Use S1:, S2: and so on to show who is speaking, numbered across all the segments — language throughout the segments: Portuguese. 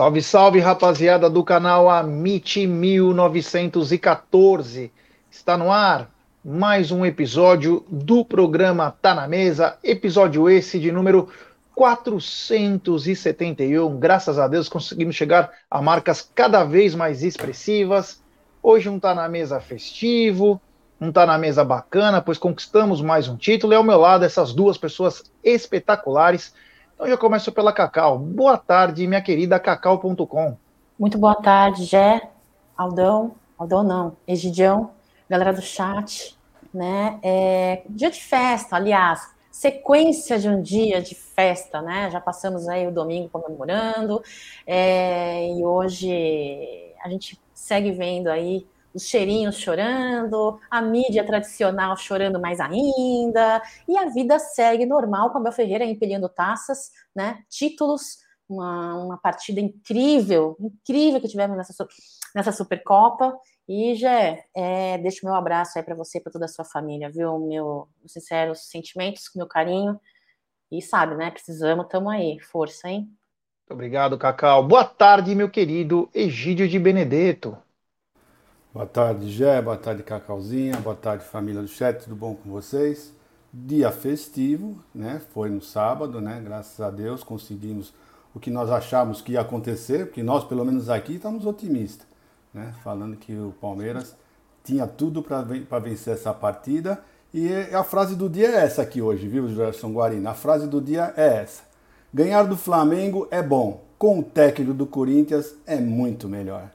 S1: Salve, salve, rapaziada do canal Amit 1914. Está no ar mais um episódio do programa Tá na Mesa, episódio esse de número 471. Graças a Deus conseguimos chegar a marcas cada vez mais expressivas. Hoje um Tá na Mesa festivo, um Tá na Mesa bacana, pois conquistamos mais um título. E ao meu lado, essas duas pessoas espetaculares então já começo pela Cacau. Boa tarde, minha querida cacau.com.
S2: Muito boa tarde, Jé, Aldão, Aldão não, Egidião, galera do chat, né? É, dia de festa, aliás, sequência de um dia de festa, né? Já passamos aí o domingo comemorando, é, e hoje a gente segue vendo aí os cheirinhos chorando, a mídia tradicional chorando mais ainda, e a vida segue normal com a Abel Ferreira empilhando taças, né? Títulos, uma, uma partida incrível, incrível que tivemos nessa, nessa Supercopa. E já é, deixo meu abraço aí para você e para toda a sua família, viu? Meu, meus sinceros sentimentos, meu carinho. E sabe, né? Precisamos, tamo aí. Força, hein?
S1: Muito obrigado, Cacau. Boa tarde, meu querido Egídio de Benedetto.
S3: Boa tarde, Gé, boa tarde, Cacauzinha, boa tarde, família do chat, tudo bom com vocês? Dia festivo, né? Foi no sábado, né? Graças a Deus conseguimos o que nós achávamos que ia acontecer, porque nós, pelo menos aqui, estamos otimistas, né? Falando que o Palmeiras tinha tudo para vencer essa partida. E a frase do dia é essa aqui hoje, viu, Gerson Guarina? A frase do dia é essa: Ganhar do Flamengo é bom, com o técnico do Corinthians é muito melhor.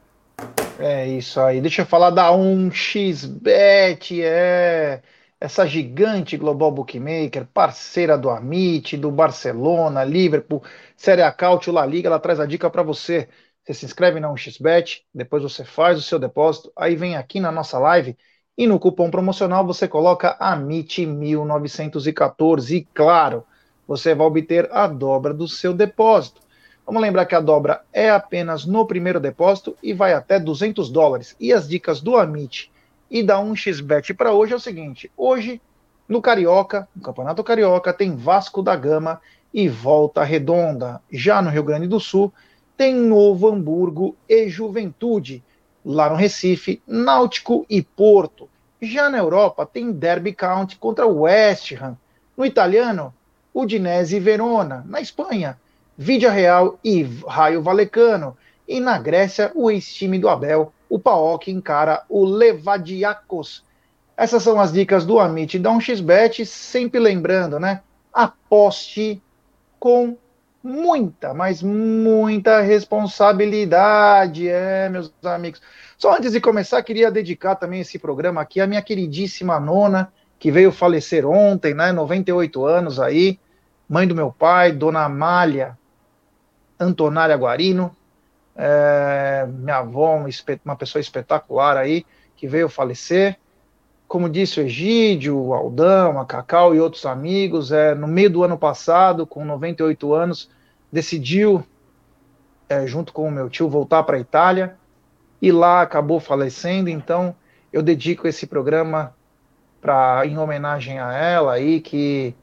S1: É isso aí. Deixa eu falar da 1xBet, é essa gigante global bookmaker, parceira do Amit, do Barcelona, Liverpool, Série A Cautio, La Liga, ela traz a dica para você. Você se inscreve na 1xBet, depois você faz o seu depósito, aí vem aqui na nossa live e no cupom promocional você coloca AMIT1914 e claro, você vai obter a dobra do seu depósito. Vamos lembrar que a dobra é apenas no primeiro depósito e vai até 200 dólares. E as dicas do Amit e da 1xBet para hoje é o seguinte: hoje, no Carioca, no Campeonato Carioca, tem Vasco da Gama e Volta Redonda. Já no Rio Grande do Sul, tem Novo Hamburgo e Juventude. Lá no Recife, Náutico e Porto. Já na Europa, tem Derby County contra West Ham. No italiano, Udinese e Verona. Na Espanha, Vídea Real e Raio Valecano. E na Grécia, o ex-time do Abel, o PAOK, encara o Levadiakos. Essas são as dicas do Amit da 1xBet, sempre lembrando, né? Aposte com muita, mas muita responsabilidade, é, meus amigos. Só antes de começar, queria dedicar também esse programa aqui à minha queridíssima nona, que veio falecer ontem, né? 98 anos aí, mãe do meu pai, dona Amália, Antonária Guarino, é, minha avó, uma, uma, pessoa espetacular aí, que veio falecer. Como disse o Egídio, o Aldão, a Cacau e outros amigos, é, no meio do ano passado, com 98 anos, decidiu, é, junto com o meu tio, voltar para a Itália e lá acabou falecendo. Então, eu dedico esse programa para em homenagem a ela aí, que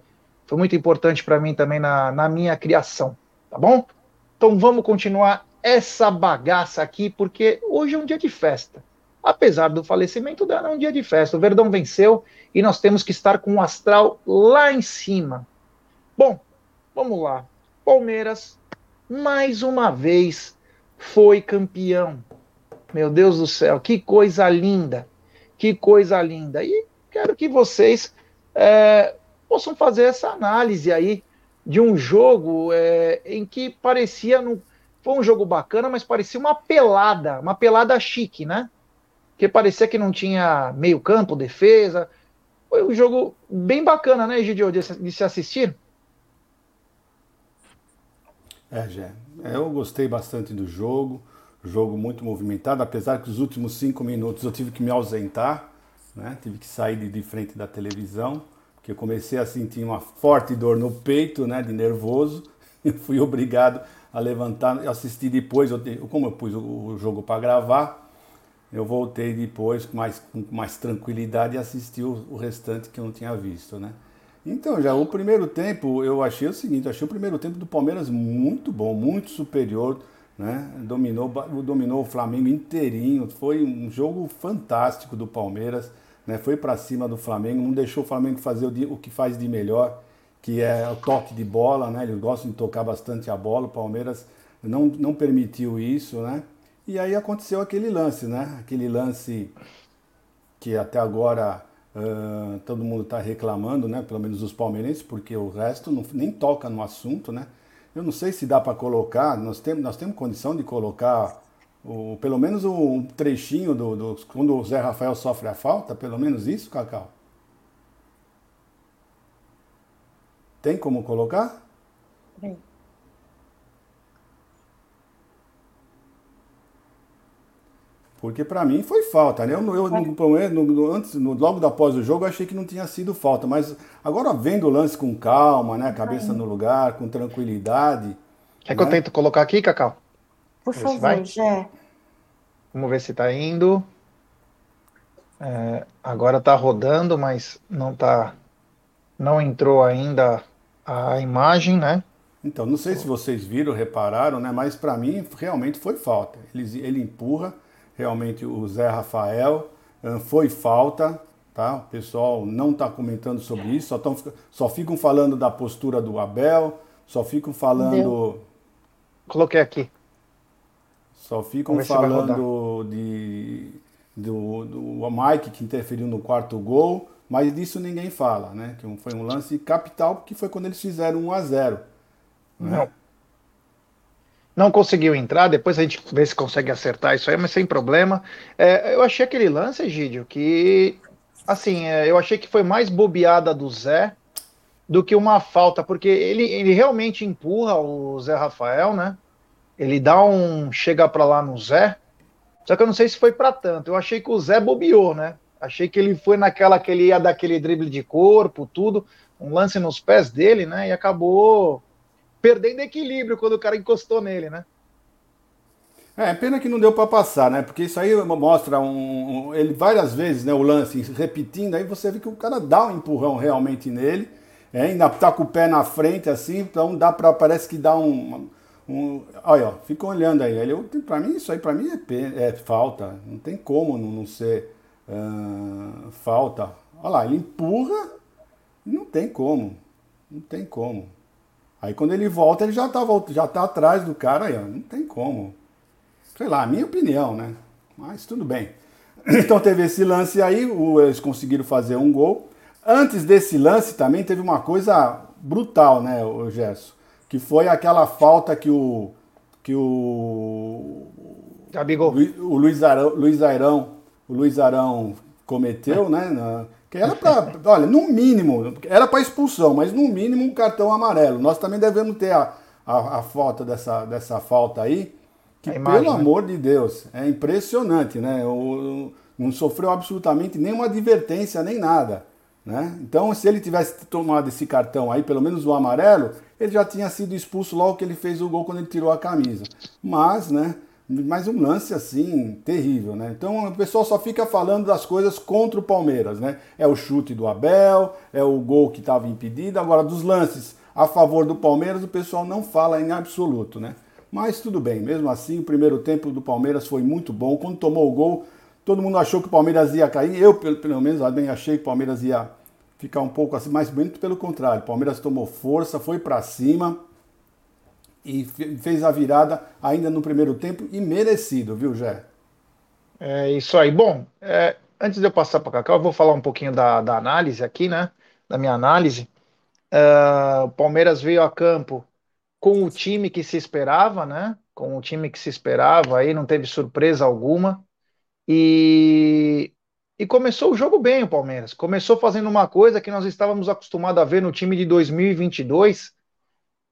S1: foi muito importante para mim também na, na minha criação, tá bom? Então vamos continuar essa bagaça aqui, porque hoje é um dia de festa. Apesar do falecimento dela, é um dia de festa. O Verdão venceu e nós temos que estar com o astral lá em cima. Bom, vamos lá. Palmeiras, mais uma vez, foi campeão. Meu Deus do céu, que coisa linda. Que coisa linda. E quero que vocês é, possam fazer essa análise aí de um jogo é, em que parecia. No, foi um jogo bacana, mas parecia uma pelada, uma pelada chique, né? Que parecia que não tinha meio-campo, defesa. Foi um jogo bem bacana, né, Egidio, de, de se assistir?
S3: É, Gé. Eu gostei bastante do jogo. Jogo muito movimentado, apesar que os últimos cinco minutos eu tive que me ausentar, né? Tive que sair de frente da televisão que eu comecei a sentir uma forte dor no peito, né, de nervoso. Eu fui obrigado a levantar, assistir depois, eu, como eu pus o, jogo para gravar, eu voltei depois com mais, com mais tranquilidade e assisti o, o, restante que eu não tinha visto, né? Então, já o primeiro tempo, eu achei o seguinte, achei o primeiro tempo do Palmeiras muito bom, muito superior, né? Dominou, dominou o Flamengo inteirinho. Foi um jogo fantástico do Palmeiras, né? Foi para cima do Flamengo, não deixou o Flamengo fazer o, que faz de melhor, que é o toque de bola, né? Eles gostam de tocar bastante a bola. O Palmeiras não, não permitiu isso, né? E aí aconteceu aquele lance, né? Aquele lance que até agora uh, todo mundo está reclamando, né? Pelo menos os palmeirenses, porque o resto não, nem toca no assunto, né? Eu não sei se dá para colocar, nós temos, nós temos condição de colocar o, pelo menos um trechinho do, do, quando o Zé Rafael sofre a falta, pelo menos isso, Cacau? Tem como colocar? Tem. Porque para mim foi falta, né? Eu, eu no, no, antes, no, logo após o jogo, eu achei que não tinha sido falta, mas agora vendo o lance com calma, né? Cabeça no lugar, com tranquilidade.
S1: Quer né? que eu tento colocar aqui, Cacau?
S2: Por favor, Jé.
S1: Vamos ver se está indo. É, agora está rodando, mas não tá, não entrou ainda a imagem, né?
S3: Então, não sei se vocês viram, repararam, né? Mas para mim realmente foi falta. Ele, ele empurra realmente o Zé Rafael. Foi falta, tá? O pessoal não está comentando sobre isso, só, tão, só ficam falando da postura do Abel, só ficam falando. Deu.
S1: Coloquei aqui.
S3: Só ficam falando de, do, do Mike que interferiu no quarto gol, mas disso ninguém fala, né? Que foi um lance capital, que foi quando eles fizeram 1 a 0
S1: né? Não não conseguiu entrar, depois a gente vê se consegue acertar isso aí, mas sem problema. É, eu achei aquele lance, Egídio, que assim, é, eu achei que foi mais bobeada do Zé do que uma falta, porque ele, ele realmente empurra o Zé Rafael, né? Ele dá um chega para lá no Zé. Só que eu não sei se foi para tanto. Eu achei que o Zé bobeou, né? Achei que ele foi naquela que ele ia dar aquele drible de corpo, tudo, um lance nos pés dele, né? E acabou perdendo equilíbrio quando o cara encostou nele, né?
S3: É, pena que não deu para passar, né? Porque isso aí mostra um, um, ele várias vezes, né? O lance repetindo, aí você vê que o cara dá um empurrão realmente nele, é, ainda tá com o pé na frente assim, então dá para parece que dá um, um olha, ó, fica olhando aí. Ele, para mim isso aí para mim é, é, falta, não tem como não, não ser uh, falta. Olha lá, ele empurra, não tem como, não tem como. Aí quando ele volta, ele já tá, já tá atrás do cara aí, ó. Não tem como. Sei lá, minha opinião, né? Mas tudo bem. Então teve esse lance aí, eles conseguiram fazer um gol. Antes desse lance também teve uma coisa brutal, né, o Gerson? Que foi aquela falta que o. que o.
S1: Gabigol.
S3: O Luiz Arão, Luiz Arão, o Luiz Arão cometeu, né? Na, que era para, olha, no mínimo, era para expulsão, mas no mínimo um cartão amarelo. Nós também devemos ter a, a, a foto dessa, dessa falta aí, que imagem, pelo né? amor de Deus, é impressionante, né? O, não sofreu absolutamente nenhuma advertência, nem nada. Né? Então, se ele tivesse tomado esse cartão aí, pelo menos o amarelo, ele já tinha sido expulso logo que ele fez o gol quando ele tirou a camisa. Mas, né? mas um lance assim terrível, né? Então o pessoal só fica falando das coisas contra o Palmeiras, né? É o chute do Abel, é o gol que estava impedido. Agora dos lances a favor do Palmeiras o pessoal não fala em absoluto, né? Mas tudo bem, mesmo assim o primeiro tempo do Palmeiras foi muito bom. Quando tomou o gol, todo mundo achou que o Palmeiras ia cair. Eu pelo, menos bem achei que o Palmeiras ia ficar um pouco assim, mas muito pelo contrário. O Palmeiras tomou força, foi para cima e fez a virada ainda no primeiro tempo e merecido, viu, Jé?
S1: É isso aí. Bom, é, antes de eu passar para Cacau, eu vou falar um pouquinho da, da análise aqui, né? Da minha análise. Uh, o Palmeiras veio a campo com o time que se esperava, né? Com o time que se esperava, aí não teve surpresa alguma. E, e começou o jogo bem, o Palmeiras. Começou fazendo uma coisa que nós estávamos acostumados a ver no time de 2022,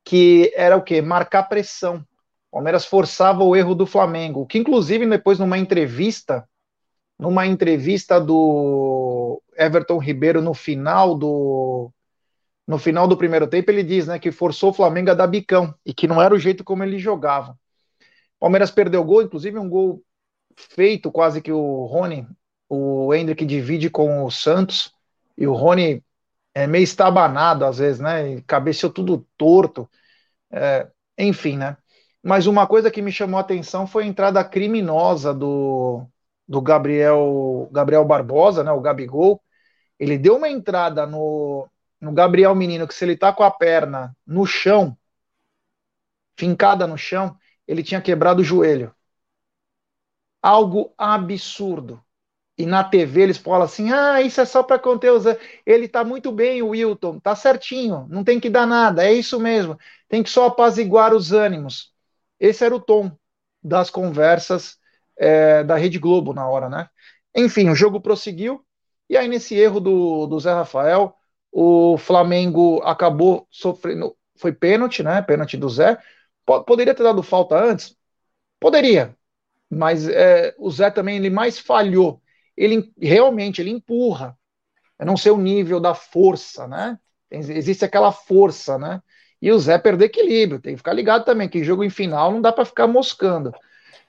S1: que era o quê? Marcar pressão. O Palmeiras forçava o erro do Flamengo, que inclusive depois numa entrevista, numa entrevista do Everton Ribeiro no final do no final do primeiro tempo, ele diz, né, que forçou o Flamengo a dar bicão e que não era o jeito como ele jogava. O Palmeiras perdeu o gol, inclusive um gol feito quase que o Rony, o Hendrick divide com o Santos e o Rony é meio estabanado às vezes, né? Cabeceou tudo torto. É, enfim, né? Mas uma coisa que me chamou a atenção foi a entrada criminosa do, do Gabriel Gabriel Barbosa, né, o Gabigol. Ele deu uma entrada no, no Gabriel Menino que se ele tá com a perna no chão, fincada no chão, ele tinha quebrado o joelho. Algo absurdo. E na TV eles falam assim: ah, isso é só para conter os. Ele tá muito bem, o Wilton, tá certinho, não tem que dar nada, é isso mesmo, tem que só apaziguar os ânimos. Esse era o tom das conversas é, da Rede Globo na hora, né? Enfim, o jogo prosseguiu, e aí nesse erro do, do Zé Rafael, o Flamengo acabou sofrendo. Foi pênalti, né? Pênalti do Zé. Poderia ter dado falta antes? Poderia, mas é, o Zé também ele mais falhou ele realmente ele empurra. Eu não sei o nível da força, né? Existe aquela força, né? E o Zé perdeu equilíbrio, tem que ficar ligado também, que jogo em final não dá para ficar moscando.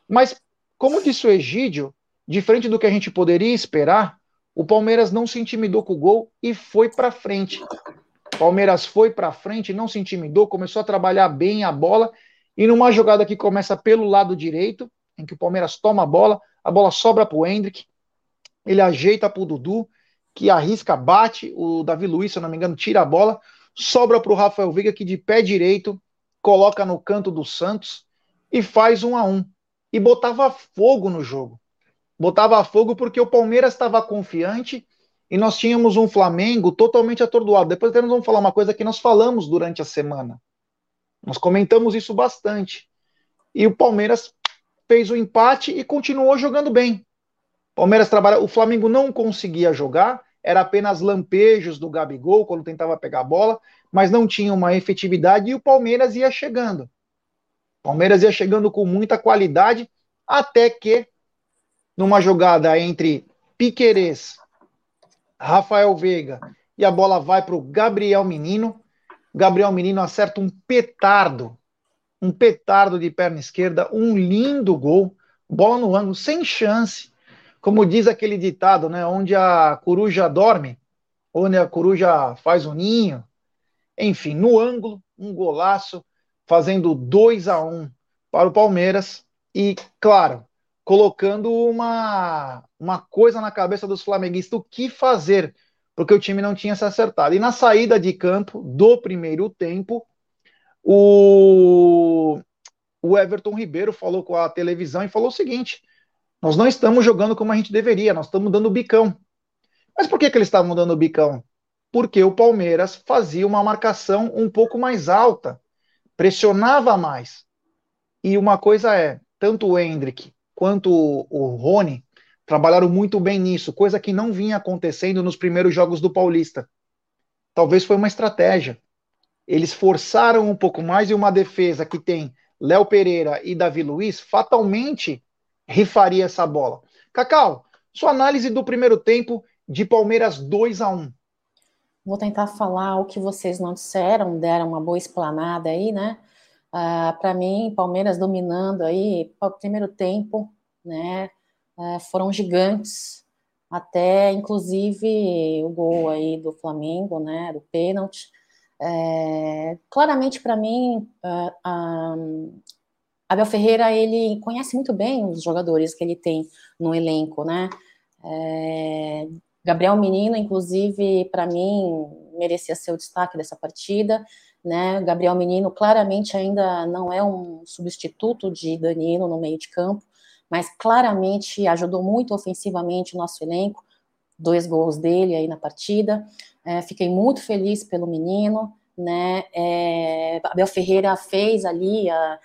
S1: Mas, como disse o Egídio, diferente do que a gente poderia esperar, o Palmeiras não se intimidou com o gol e foi para frente. O Palmeiras foi para frente, não se intimidou, começou a trabalhar bem a bola e numa jogada que começa pelo lado direito, em que o Palmeiras toma a bola, a bola sobra para o Hendrick, ele ajeita para o Dudu, que arrisca, bate, o Davi Luiz, se eu não me engano, tira a bola, sobra para o Rafael Veiga, que de pé direito coloca no canto do Santos e faz um a um. E botava fogo no jogo. Botava fogo porque o Palmeiras estava confiante e nós tínhamos um Flamengo totalmente atordoado. Depois temos vamos falar uma coisa que nós falamos durante a semana. Nós comentamos isso bastante. E o Palmeiras fez o empate e continuou jogando bem. Palmeiras trabalha, o Flamengo não conseguia jogar, era apenas lampejos do Gabigol quando tentava pegar a bola, mas não tinha uma efetividade e o Palmeiras ia chegando. O Palmeiras ia chegando com muita qualidade, até que numa jogada entre Piquerez, Rafael Veiga e a bola vai para o Gabriel Menino. Gabriel Menino acerta um petardo, um petardo de perna esquerda, um lindo gol, bola no ângulo, sem chance como diz aquele ditado, né? Onde a coruja dorme, onde a coruja faz o um ninho. Enfim, no ângulo, um golaço, fazendo 2 a 1 um para o Palmeiras. E, claro, colocando uma, uma coisa na cabeça dos flamenguistas, o que fazer, porque o time não tinha se acertado. E na saída de campo do primeiro tempo, o, o Everton Ribeiro falou com a televisão e falou o seguinte: nós não estamos jogando como a gente deveria, nós estamos dando bicão. Mas por que, que eles estavam dando bicão? Porque o Palmeiras fazia uma marcação um pouco mais alta, pressionava mais. E uma coisa é, tanto o Hendrick quanto o Rony trabalharam muito bem nisso, coisa que não vinha acontecendo nos primeiros jogos do Paulista. Talvez foi uma estratégia. Eles forçaram um pouco mais e uma defesa que tem Léo Pereira e Davi Luiz fatalmente rifaria essa bola. Cacau, sua análise do primeiro tempo de Palmeiras 2 a 1
S2: Vou tentar falar o que vocês não disseram, deram uma boa explanada aí, né? Uh, Para mim, Palmeiras dominando aí, o primeiro tempo, né? Uh, foram gigantes, até inclusive o gol aí do Flamengo, né? Do pênalti. É, claramente, para mim, uh, Abel Ferreira, ele conhece muito bem os jogadores que ele tem no elenco, né? É, Gabriel Menino, inclusive, para mim, merecia ser o destaque dessa partida, né? Gabriel Menino claramente ainda não é um substituto de Danilo no meio de campo, mas claramente ajudou muito ofensivamente o nosso elenco, dois gols dele aí na partida. É, fiquei muito feliz pelo menino, né? É, Abel Ferreira fez ali a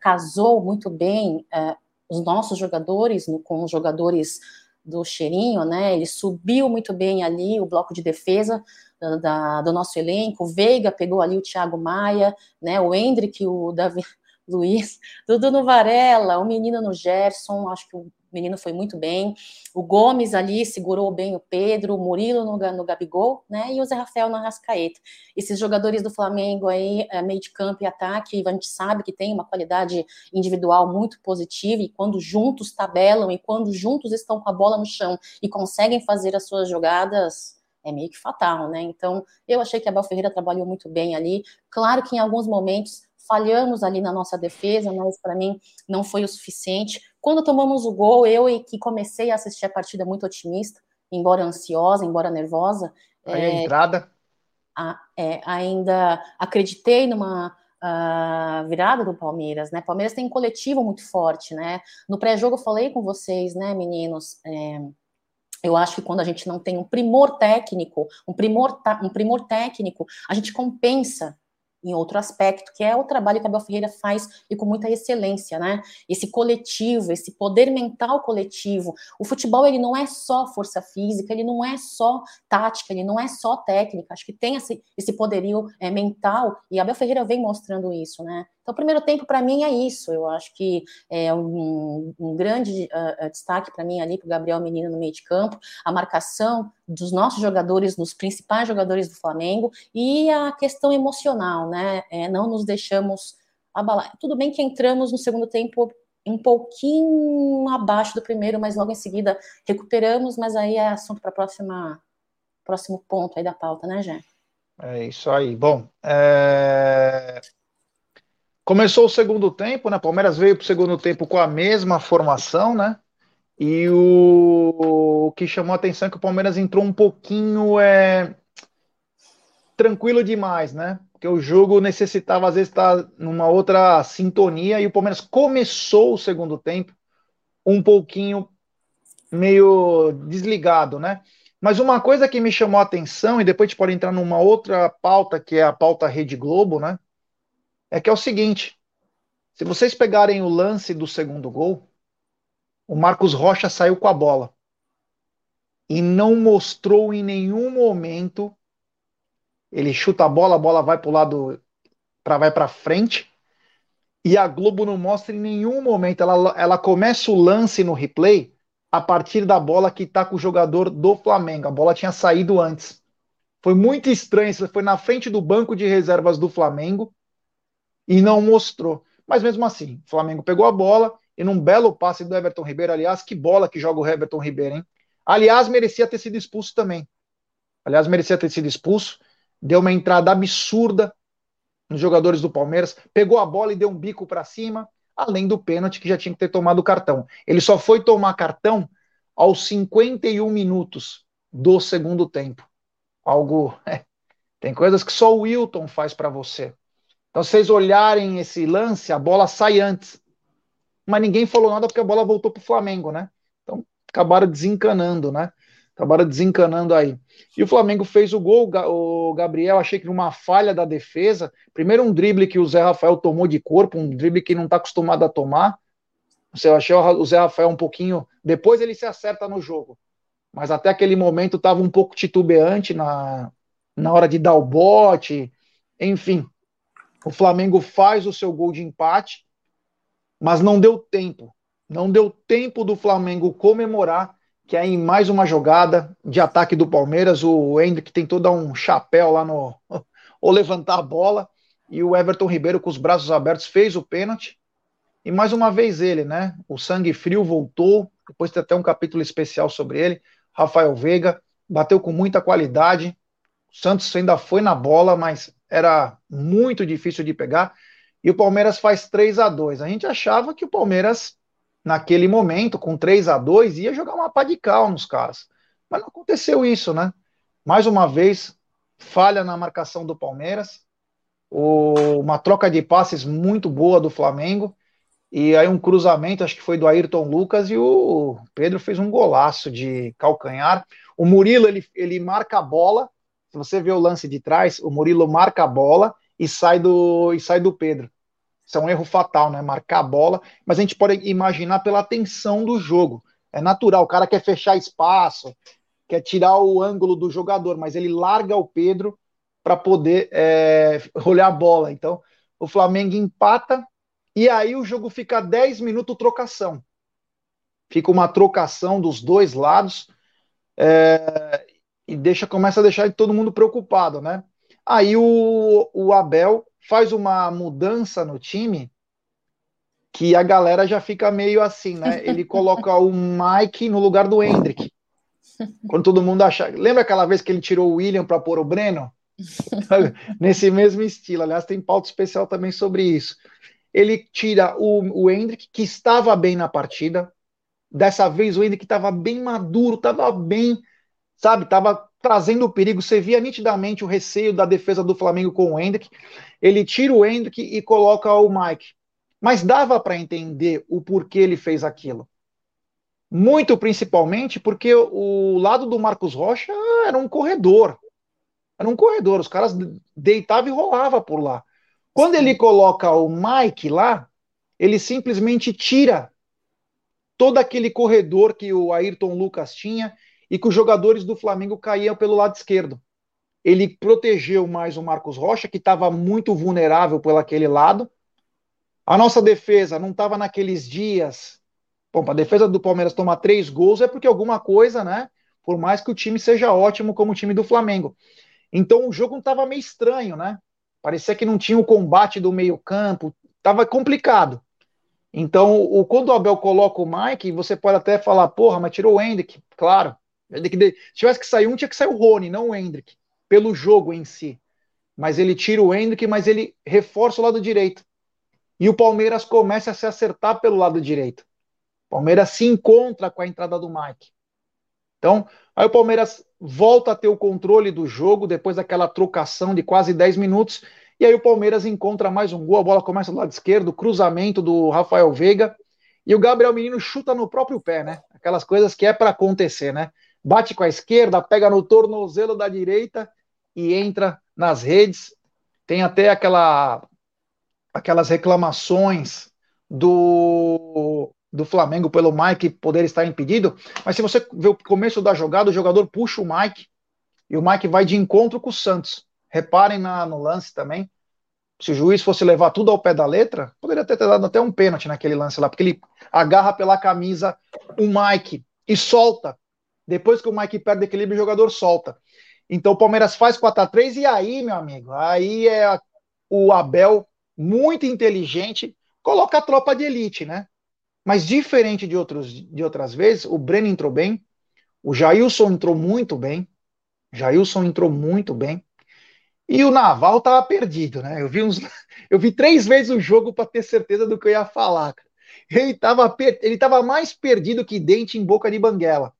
S2: casou muito bem é, os nossos jogadores com os jogadores do Cheirinho, né? Ele subiu muito bem ali o bloco de defesa da, da, do nosso elenco. O Veiga pegou ali o Thiago Maia, né? O Hendrick, o Davi Luiz, tudo no Varela, o menino no Gerson. Acho que o menino foi muito bem. O Gomes ali segurou bem o Pedro, o Murilo no, no Gabigol, né? E o Zé Rafael na Rascaeta. Esses jogadores do Flamengo aí, é, meio de campo e ataque, a gente sabe que tem uma qualidade individual muito positiva e quando juntos tabelam e quando juntos estão com a bola no chão e conseguem fazer as suas jogadas, é meio que fatal, né? Então, eu achei que a Bel Ferreira trabalhou muito bem ali. Claro que em alguns momentos falhamos ali na nossa defesa, mas para mim não foi o suficiente. Quando tomamos o gol, eu e que comecei a assistir a partida muito otimista, embora ansiosa, embora nervosa.
S1: Aí é, a entrada.
S2: A, é, ainda acreditei numa uh, virada do Palmeiras, né? Palmeiras tem um coletivo muito forte, né? No pré-jogo eu falei com vocês, né, meninos? É, eu acho que quando a gente não tem um primor técnico, um primor, um primor técnico, a gente compensa em outro aspecto, que é o trabalho que a Abel Ferreira faz e com muita excelência, né? Esse coletivo, esse poder mental coletivo. O futebol, ele não é só força física, ele não é só tática, ele não é só técnica. Acho que tem esse, esse poderio é, mental e a Abel Ferreira vem mostrando isso, né? Então, o primeiro tempo, para mim, é isso. Eu acho que é um, um grande uh, destaque para mim ali para o Gabriel Menino no meio de campo, a marcação dos nossos jogadores, dos principais jogadores do Flamengo, e a questão emocional, né? É, não nos deixamos abalar. Tudo bem que entramos no segundo tempo um pouquinho abaixo do primeiro, mas logo em seguida recuperamos, mas aí é assunto para próxima próximo ponto aí da pauta, né, Jé?
S1: É isso aí. Bom, é... Começou o segundo tempo, né? Palmeiras veio para o segundo tempo com a mesma formação, né? E o, o que chamou a atenção é que o Palmeiras entrou um pouquinho é... tranquilo demais, né? Porque o jogo necessitava, às vezes, estar numa outra sintonia e o Palmeiras começou o segundo tempo um pouquinho meio desligado, né? Mas uma coisa que me chamou a atenção, e depois a gente pode entrar numa outra pauta, que é a pauta Rede Globo, né? É que é o seguinte: se vocês pegarem o lance do segundo gol, o Marcos Rocha saiu com a bola e não mostrou em nenhum momento. Ele chuta a bola, a bola vai para o lado, para vai para frente. E a Globo não mostra em nenhum momento. Ela, ela começa o lance no replay a partir da bola que está com o jogador do Flamengo. A bola tinha saído antes. Foi muito estranho. Foi na frente do banco de reservas do Flamengo e não mostrou. Mas mesmo assim, o Flamengo pegou a bola e num belo passe do Everton Ribeiro, aliás, que bola que joga o Everton Ribeiro, hein? Aliás, merecia ter sido expulso também. Aliás, merecia ter sido expulso. Deu uma entrada absurda nos jogadores do Palmeiras, pegou a bola e deu um bico para cima, além do pênalti que já tinha que ter tomado o cartão. Ele só foi tomar cartão aos 51 minutos do segundo tempo. Algo. É, tem coisas que só o Wilton faz para você. Então, se vocês olharem esse lance, a bola sai antes. Mas ninguém falou nada porque a bola voltou para o Flamengo, né? Então, acabaram desencanando, né? Acabaram desencanando aí. E o Flamengo fez o gol, o Gabriel, achei que numa falha da defesa. Primeiro um drible que o Zé Rafael tomou de corpo, um drible que não está acostumado a tomar. Eu achei o Zé Rafael um pouquinho. Depois ele se acerta no jogo. Mas até aquele momento estava um pouco titubeante na, na hora de dar o bote. Enfim, o Flamengo faz o seu gol de empate, mas não deu tempo. Não deu tempo do Flamengo comemorar que aí em mais uma jogada de ataque do Palmeiras, o Hendrick tentou dar um chapéu lá no ou levantar a bola e o Everton Ribeiro com os braços abertos fez o pênalti. E mais uma vez ele, né? O sangue frio voltou, depois tem até um capítulo especial sobre ele. Rafael Veiga bateu com muita qualidade. Santos ainda foi na bola, mas era muito difícil de pegar. E o Palmeiras faz 3 a 2 A gente achava que o Palmeiras, naquele momento, com 3 a 2 ia jogar uma pá de cal nos caras. Mas não aconteceu isso, né? Mais uma vez, falha na marcação do Palmeiras. O, uma troca de passes muito boa do Flamengo. E aí um cruzamento, acho que foi do Ayrton Lucas, e o Pedro fez um golaço de calcanhar. O Murilo, ele, ele marca a bola, se você vê o lance de trás, o Murilo marca a bola e sai do, e sai do Pedro. Isso é um erro fatal, né? Marcar a bola, mas a gente pode imaginar pela tensão do jogo. É natural, o cara quer fechar espaço, quer tirar o ângulo do jogador, mas ele larga o Pedro para poder é, olhar a bola. Então, o Flamengo empata e aí o jogo fica 10 minutos trocação. Fica uma trocação dos dois lados. É, e deixa começa a deixar todo mundo preocupado, né? Aí o, o Abel faz uma mudança no time que a galera já fica meio assim, né? Ele coloca o Mike no lugar do Hendrick. Quando todo mundo acha. Lembra aquela vez que ele tirou o William para pôr o Breno? Nesse mesmo estilo. Aliás, tem pauta especial também sobre isso. Ele tira o, o Hendrick, que estava bem na partida. Dessa vez o Hendrick estava bem maduro, estava bem, sabe? Estava trazendo o perigo. Você via nitidamente o receio da defesa do Flamengo com o Hendrick. Ele tira o Hendrick e coloca o Mike. Mas dava para entender o porquê ele fez aquilo. Muito principalmente porque o lado do Marcos Rocha era um corredor. Era um corredor, os caras deitavam e rolavam por lá. Quando ele coloca o Mike lá, ele simplesmente tira todo aquele corredor que o Ayrton Lucas tinha e que os jogadores do Flamengo caíam pelo lado esquerdo. Ele protegeu mais o Marcos Rocha, que estava muito vulnerável por aquele lado. A nossa defesa não estava naqueles dias. Bom, para a defesa do Palmeiras tomar três gols é porque alguma coisa, né? Por mais que o time seja ótimo como o time do Flamengo. Então o jogo estava meio estranho, né? Parecia que não tinha o combate do meio-campo, estava complicado. Então, o, quando o Abel coloca o Mike, você pode até falar, porra, mas tirou o Hendrick. Claro. Se tivesse que sair um, tinha que sair o Rony, não o Hendrick, pelo jogo em si. Mas ele tira o Hendrick, mas ele reforça o lado direito. E o Palmeiras começa a se acertar pelo lado direito. O Palmeiras se encontra com a entrada do Mike. Então, aí o Palmeiras volta a ter o controle do jogo depois daquela trocação de quase 10 minutos. E aí o Palmeiras encontra mais um gol, a bola começa do lado esquerdo, cruzamento do Rafael Veiga. E o Gabriel Menino chuta no próprio pé, né? Aquelas coisas que é para acontecer, né? Bate com a esquerda, pega no tornozelo da direita e entra nas redes. Tem até aquela aquelas reclamações do do Flamengo pelo Mike poder estar impedido, mas se você vê o começo da jogada, o jogador puxa o Mike e o Mike vai de encontro com o Santos. Reparem na, no lance também. Se o juiz fosse levar tudo ao pé da letra, poderia ter dado até um pênalti naquele lance lá, porque ele agarra pela camisa o Mike e solta. Depois que o Mike perde equilíbrio, o jogador solta. Então o Palmeiras faz 4 a 3 e aí, meu amigo, aí é o Abel muito inteligente, coloca a tropa de elite, né? Mas diferente de, outros, de outras vezes, o Breno entrou bem, o Jailson entrou muito bem, Jailson entrou muito bem, e o Naval estava perdido, né? Eu vi, uns, eu vi três vezes o jogo para ter certeza do que eu ia falar. Ele estava ele tava mais perdido que dente em boca de banguela.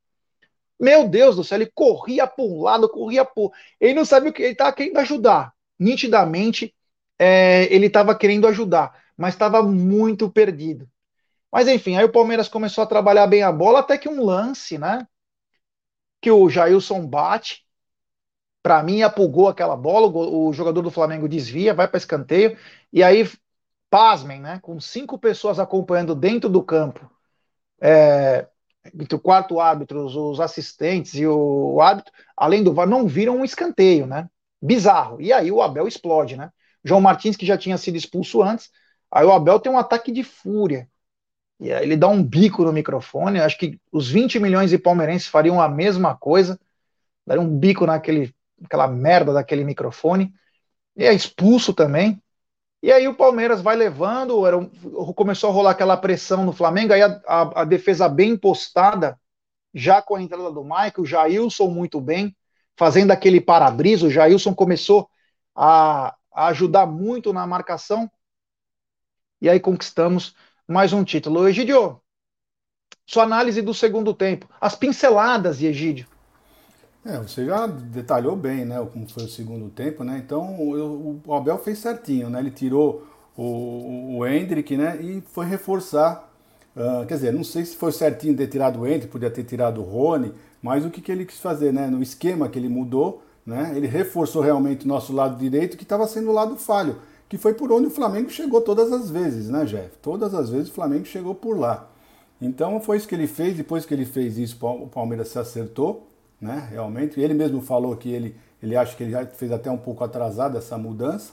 S1: Meu Deus do céu, ele corria para um lado, corria por. Ele não sabia o que ele estava querendo ajudar. Nitidamente, é, ele estava querendo ajudar, mas estava muito perdido. Mas enfim, aí o Palmeiras começou a trabalhar bem a bola, até que um lance, né? Que o Jailson bate, para mim apugou aquela bola, o, jogador do Flamengo desvia, vai para escanteio, e aí, pasmem, né? Com cinco pessoas acompanhando dentro do campo, é, entre o quarto árbitro, os assistentes e o árbitro, além do VAR, não viram um escanteio, né? Bizarro. E aí o Abel explode, né? João Martins, que já tinha sido expulso antes, aí o Abel tem um ataque de fúria. E aí ele dá um bico no microfone. Acho que os 20 milhões de palmeirenses fariam a mesma coisa. Daria um bico naquele, naquela merda daquele microfone. E é expulso também. E aí o Palmeiras vai levando, era começou a rolar aquela pressão no Flamengo, aí a, a, a, defesa bem postada, já com a entrada do Michael, o Jailson muito bem, fazendo aquele para-brisa, o Jailson começou a, a ajudar muito na marcação, e aí conquistamos mais um título. Egidio, sua análise do segundo tempo, as pinceladas Egídio.
S3: É, você já detalhou bem, né, como foi o segundo tempo, né? Então o, o Abel fez certinho, né? Ele tirou o, o Hendrick, né, e foi reforçar. Uh, quer dizer, não sei se foi certinho ter tirado o Hendrick, podia ter tirado o Rony, mas o que, que ele quis fazer, né? No esquema que ele mudou, né? Ele reforçou realmente o nosso lado direito, que estava sendo o lado falho que foi por onde o Flamengo chegou todas as vezes, né, Jeff? Todas as vezes o Flamengo chegou por lá. Então foi isso que ele fez, depois que ele fez isso, o Palmeiras se acertou, né, realmente. Ele mesmo falou que ele, ele acha que ele já fez até um pouco atrasado essa mudança,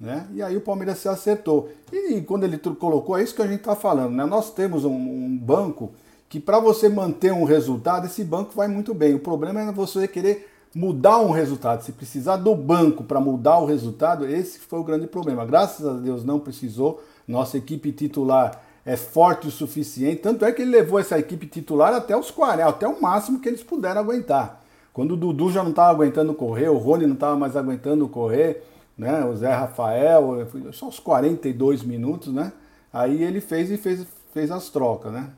S3: né? E aí o Palmeiras se acertou. E quando ele colocou, é isso que a gente está falando, né? Nós temos um, um banco que para você manter um resultado, esse banco vai muito bem. O problema é você querer mudar um resultado, se precisar do banco para mudar o resultado, esse foi o grande problema. Graças a Deus não precisou. Nossa equipe titular é forte o suficiente, tanto é que ele levou essa equipe titular até os 40, até o máximo que eles puderam aguentar. Quando o Dudu já não estava aguentando correr, o Rony não estava mais aguentando correr, né? O Zé Rafael, só os 42 minutos, né? Aí ele fez e fez, fez as trocas, né?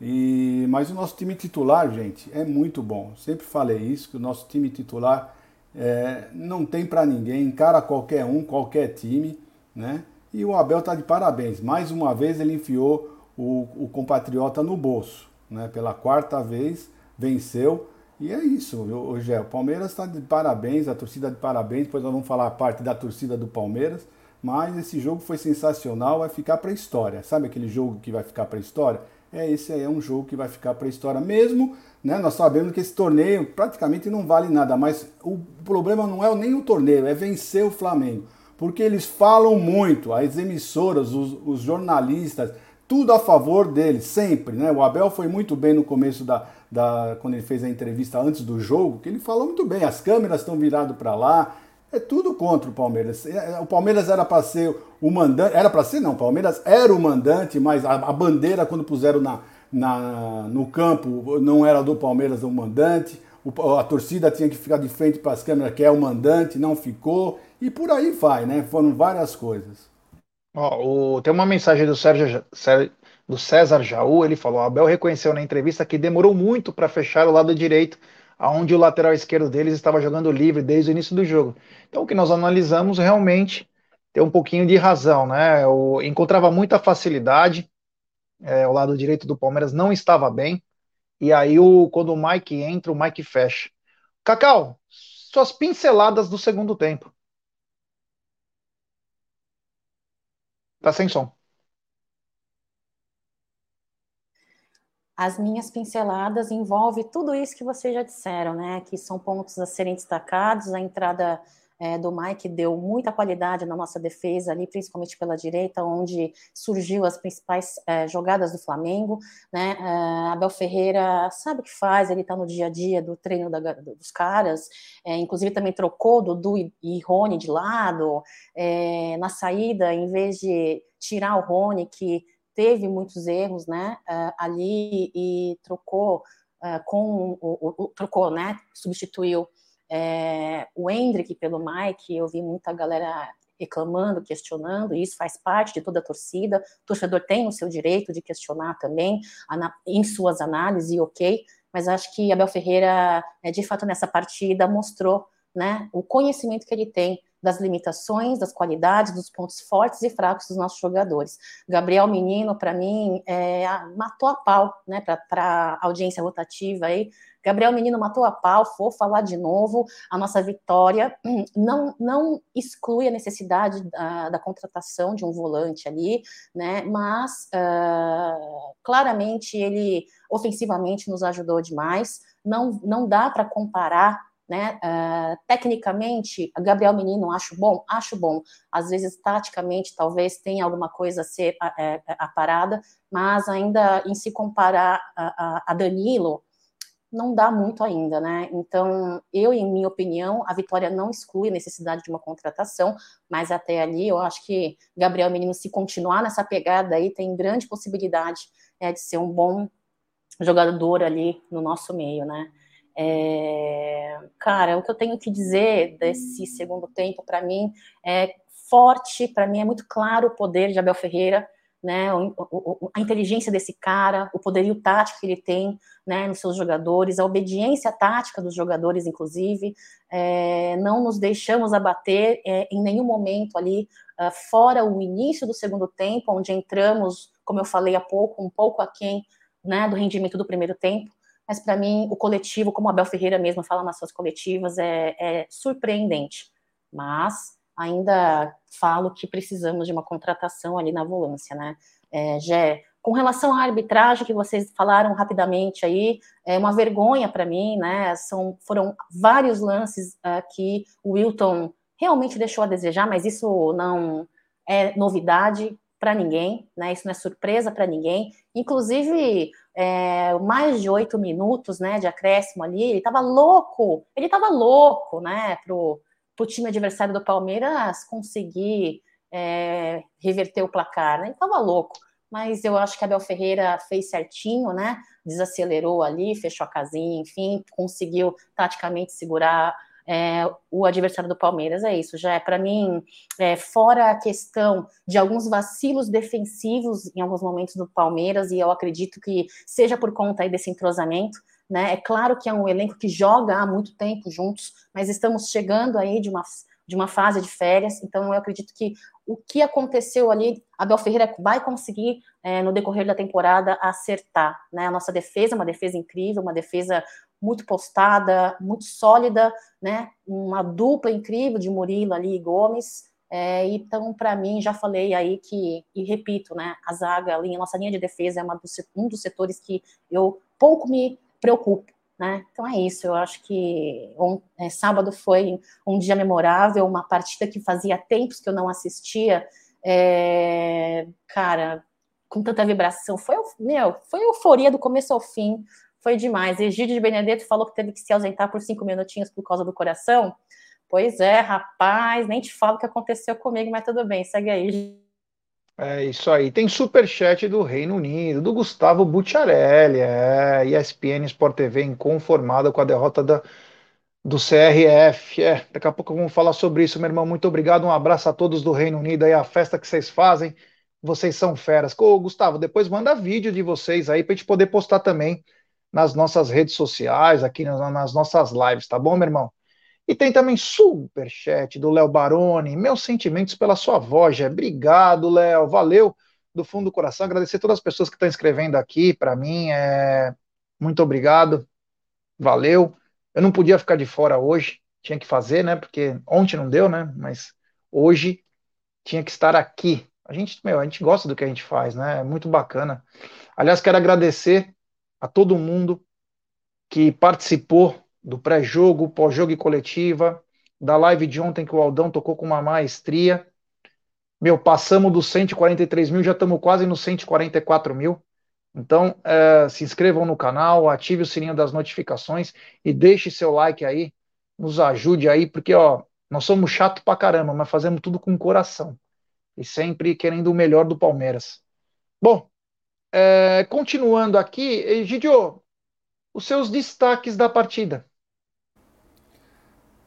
S3: E, mas o nosso time titular, gente, é muito bom. Sempre falei isso, que o nosso time titular é, não tem para ninguém, encara qualquer um, qualquer time, né? E o Abel tá de parabéns. Mais uma vez ele enfiou o, o compatriota no bolso, né? Pela quarta vez venceu. E é isso, hoje o Palmeiras está de parabéns, a torcida de parabéns. Depois nós vamos falar a parte da torcida do Palmeiras. Mas esse jogo foi sensacional, vai ficar para a história. Sabe aquele jogo que vai ficar para a história? É esse aí é um jogo que vai ficar para a história mesmo. Né? Nós sabemos que esse torneio praticamente não vale nada, mas o problema não é nem o torneio, é vencer o Flamengo. Porque eles falam muito, as emissoras, os, os jornalistas, tudo a favor deles, sempre. Né? O Abel foi muito bem no começo da, da. quando ele fez a entrevista antes do jogo, que ele falou muito bem, as câmeras estão viradas para lá, é tudo contra o Palmeiras. É, é, o Palmeiras era para ser o mandante. Era para ser, não. O Palmeiras era o mandante, mas a, a bandeira, quando puseram na, na, no campo, não era do Palmeiras o mandante. O, a torcida tinha que ficar de frente para as câmeras, que é o mandante, não ficou. E por aí vai, né? Foram várias coisas.
S1: Ó, o, tem uma mensagem do Sérgio, do César Jaú, ele falou: Abel reconheceu na entrevista que demorou muito para fechar o lado direito aonde o lateral esquerdo deles estava jogando livre desde o início do jogo. Então, o que nós analisamos realmente tem um pouquinho de razão, né? Eu encontrava muita facilidade, é, o lado direito do Palmeiras não estava bem, e aí o, quando o Mike entra, o Mike fecha. Cacau, suas pinceladas do segundo tempo. Tá sem som.
S2: As minhas pinceladas envolvem tudo isso que vocês já disseram, né? Que são pontos a serem destacados. A entrada é, do Mike deu muita qualidade na nossa defesa ali, principalmente pela direita, onde surgiu as principais é, jogadas do Flamengo, né? É, Abel Ferreira sabe o que faz, ele está no dia a dia do treino da, dos caras, é, inclusive também trocou Dudu e, Rony de lado, é, na saída, em vez de tirar o Rony, que teve muitos erros, né, uh, ali e trocou uh, com o, o, trocou, né, substituiu é, o Hendrick pelo Mike. Eu vi muita galera reclamando, questionando, e isso faz parte de toda a torcida. O torcedor tem o seu direito de questionar também em suas análises, ok. Mas acho que Abel Ferreira, é, de fato, nessa partida mostrou né, o conhecimento que ele tem das limitações, das qualidades, dos pontos fortes e fracos dos nossos jogadores. Gabriel Menino, para mim, é, matou a pau, né, para a audiência rotativa aí. Gabriel Menino matou a pau, vou falar de novo, a nossa vitória não, não exclui a necessidade da, da contratação de um volante ali, né, mas uh, claramente ele ofensivamente nos ajudou demais, não, não dá para comparar né? Uh, tecnicamente, Gabriel Menino acho bom, acho bom. Às vezes, taticamente, talvez tenha alguma coisa a ser é, aparada, mas ainda em se comparar a, a, a, Danilo, não dá muito ainda, né? Então, eu, em minha opinião, a vitória não exclui a necessidade de uma contratação, mas até ali eu acho que Gabriel Menino, se continuar nessa pegada aí, tem grande possibilidade é, de ser um bom jogador ali no nosso meio, né? É, cara, o que eu tenho que dizer desse segundo tempo, para mim, é forte, para mim é muito claro o poder de Abel Ferreira, né, o, o, a inteligência desse cara, o poderio tático que ele tem né, nos seus jogadores, a obediência tática dos jogadores, inclusive, é, não nos deixamos abater é, em nenhum momento ali, uh, fora o início do segundo tempo, onde entramos, como eu falei há pouco, um pouco aquém né, do rendimento do primeiro tempo, mas para mim o coletivo, como Abel Ferreira mesmo fala nas suas coletivas, é, é surpreendente. Mas ainda falo que precisamos de uma contratação ali na volância, né? É, Gé, com relação à arbitragem que vocês falaram rapidamente aí, é uma vergonha para mim, né? São, foram vários lances uh, que o Wilton realmente deixou a desejar, mas isso não é novidade para ninguém, né? Isso não é surpresa para ninguém. Inclusive, é, mais de oito minutos né, de acréscimo ali, ele estava louco, ele estava louco, né, pro, pro time adversário do Palmeiras conseguir é, reverter o placar, né? Estava louco. mas eu acho que Abel Ferreira fez certinho, né? Desacelerou ali, fechou a casinha, enfim, conseguiu taticamente segurar é, o adversário do Palmeiras. É isso, já é para mim, é, fora a questão de alguns vacilos defensivos em alguns momentos do Palmeiras, e eu acredito que seja por conta aí desse entrosamento. Né? É claro que é um elenco que joga há muito tempo juntos, mas estamos chegando aí de uma, de uma fase de férias, então eu acredito que o que aconteceu ali, Abel Ferreira vai conseguir, é, no decorrer da temporada, acertar. Né? A nossa defesa, uma defesa incrível, uma defesa muito postada, muito sólida, né? Uma dupla incrível de Murilo ali e Gomes. É, então, para mim, já falei aí que, e repito, né? A zaga a nossa linha de defesa é dos, um dos setores que eu pouco me preocupo. Né? Então é isso, eu acho que um, é, sábado foi um dia memorável, uma partida que fazia tempos que eu não assistia, é, cara, com tanta vibração, foi, meu, foi euforia do começo ao fim, foi demais. Egídio de Benedetto falou que teve que se ausentar por cinco minutinhos por causa do coração. Pois é, rapaz, nem te falo o que aconteceu comigo, mas tudo bem, segue aí.
S1: É isso aí. Tem super chat do Reino Unido, do Gustavo Bucciarelli, é, ESPN Sport TV inconformada com a derrota da, do CRF. É, daqui a pouco vamos falar sobre isso, meu irmão. Muito obrigado, um abraço a todos do Reino Unido aí, a festa que vocês fazem. Vocês são feras. Ô, Gustavo, depois manda vídeo de vocês aí pra gente poder postar também nas nossas redes sociais, aqui nas nossas lives, tá bom, meu irmão? E tem também super chat do Léo Baroni. Meus sentimentos pela sua voz, já. Obrigado, Léo. Valeu do fundo do coração. Agradecer todas as pessoas que estão escrevendo aqui para mim. É... Muito obrigado. Valeu. Eu não podia ficar de fora hoje. Tinha que fazer, né? Porque ontem não deu, né? Mas hoje tinha que estar aqui. A gente, meu, a gente gosta do que a gente faz, né? É muito bacana. Aliás, quero agradecer a todo mundo que participou do pré-jogo, pós-jogo e coletiva, da live de ontem que o Aldão tocou com uma maestria. Meu, passamos dos 143 mil, já estamos quase nos 144 mil. Então, é, se inscrevam no canal, ative o sininho das notificações e deixe seu like aí, nos ajude aí, porque ó, nós somos chato pra caramba, mas fazemos tudo com coração e sempre querendo o melhor do Palmeiras. Bom, é, continuando aqui, Gidio, os seus destaques da partida.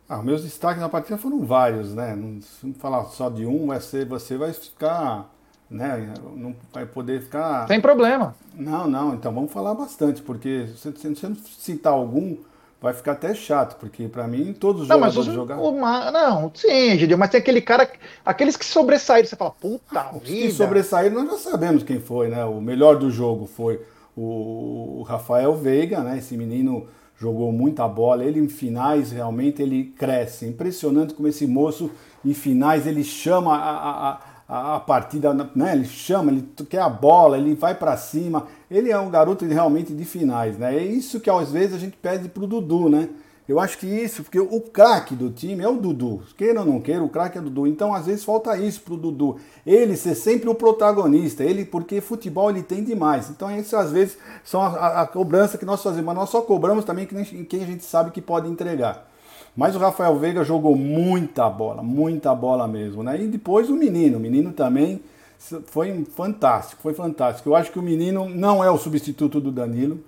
S3: Ah, meus destaques na partida foram vários, né? Não, se não falar só de um, vai ser, você vai ficar, né? Não vai poder ficar.
S1: Sem problema.
S3: Não, não. Então vamos falar bastante, porque se você não citar algum, vai ficar até chato, porque para mim todos os não, jogadores mas jogar.
S1: Uma, não, sim, Gideon, mas tem aquele cara, aqueles que sobressaíram, você fala, puta ah,
S3: vida. Os que sobressaíram nós já sabemos quem foi, né? O melhor do jogo foi o, Rafael Veiga, né? Esse menino jogou muita bola, ele em finais realmente ele cresce, impressionante como esse moço em finais ele chama a, a a, partida, né? Ele chama, ele quer a bola, ele vai para cima. Ele é um garoto realmente de finais, né? É isso que às vezes a gente pede pro Dudu, né? Eu acho que isso, porque o craque do time é o Dudu. Queira ou não queira, o craque é o Dudu. Então, às vezes, falta isso pro Dudu. Ele ser sempre o protagonista. Ele, porque futebol ele tem demais. Então, isso às vezes são a, a, a cobrança que nós fazemos. Mas nós só cobramos também quem a gente sabe que pode entregar. Mas o Rafael Veiga jogou muita bola, muita bola mesmo, né? E depois o menino, o menino também foi fantástico, foi fantástico. Eu acho que o menino não é o substituto do Danilo,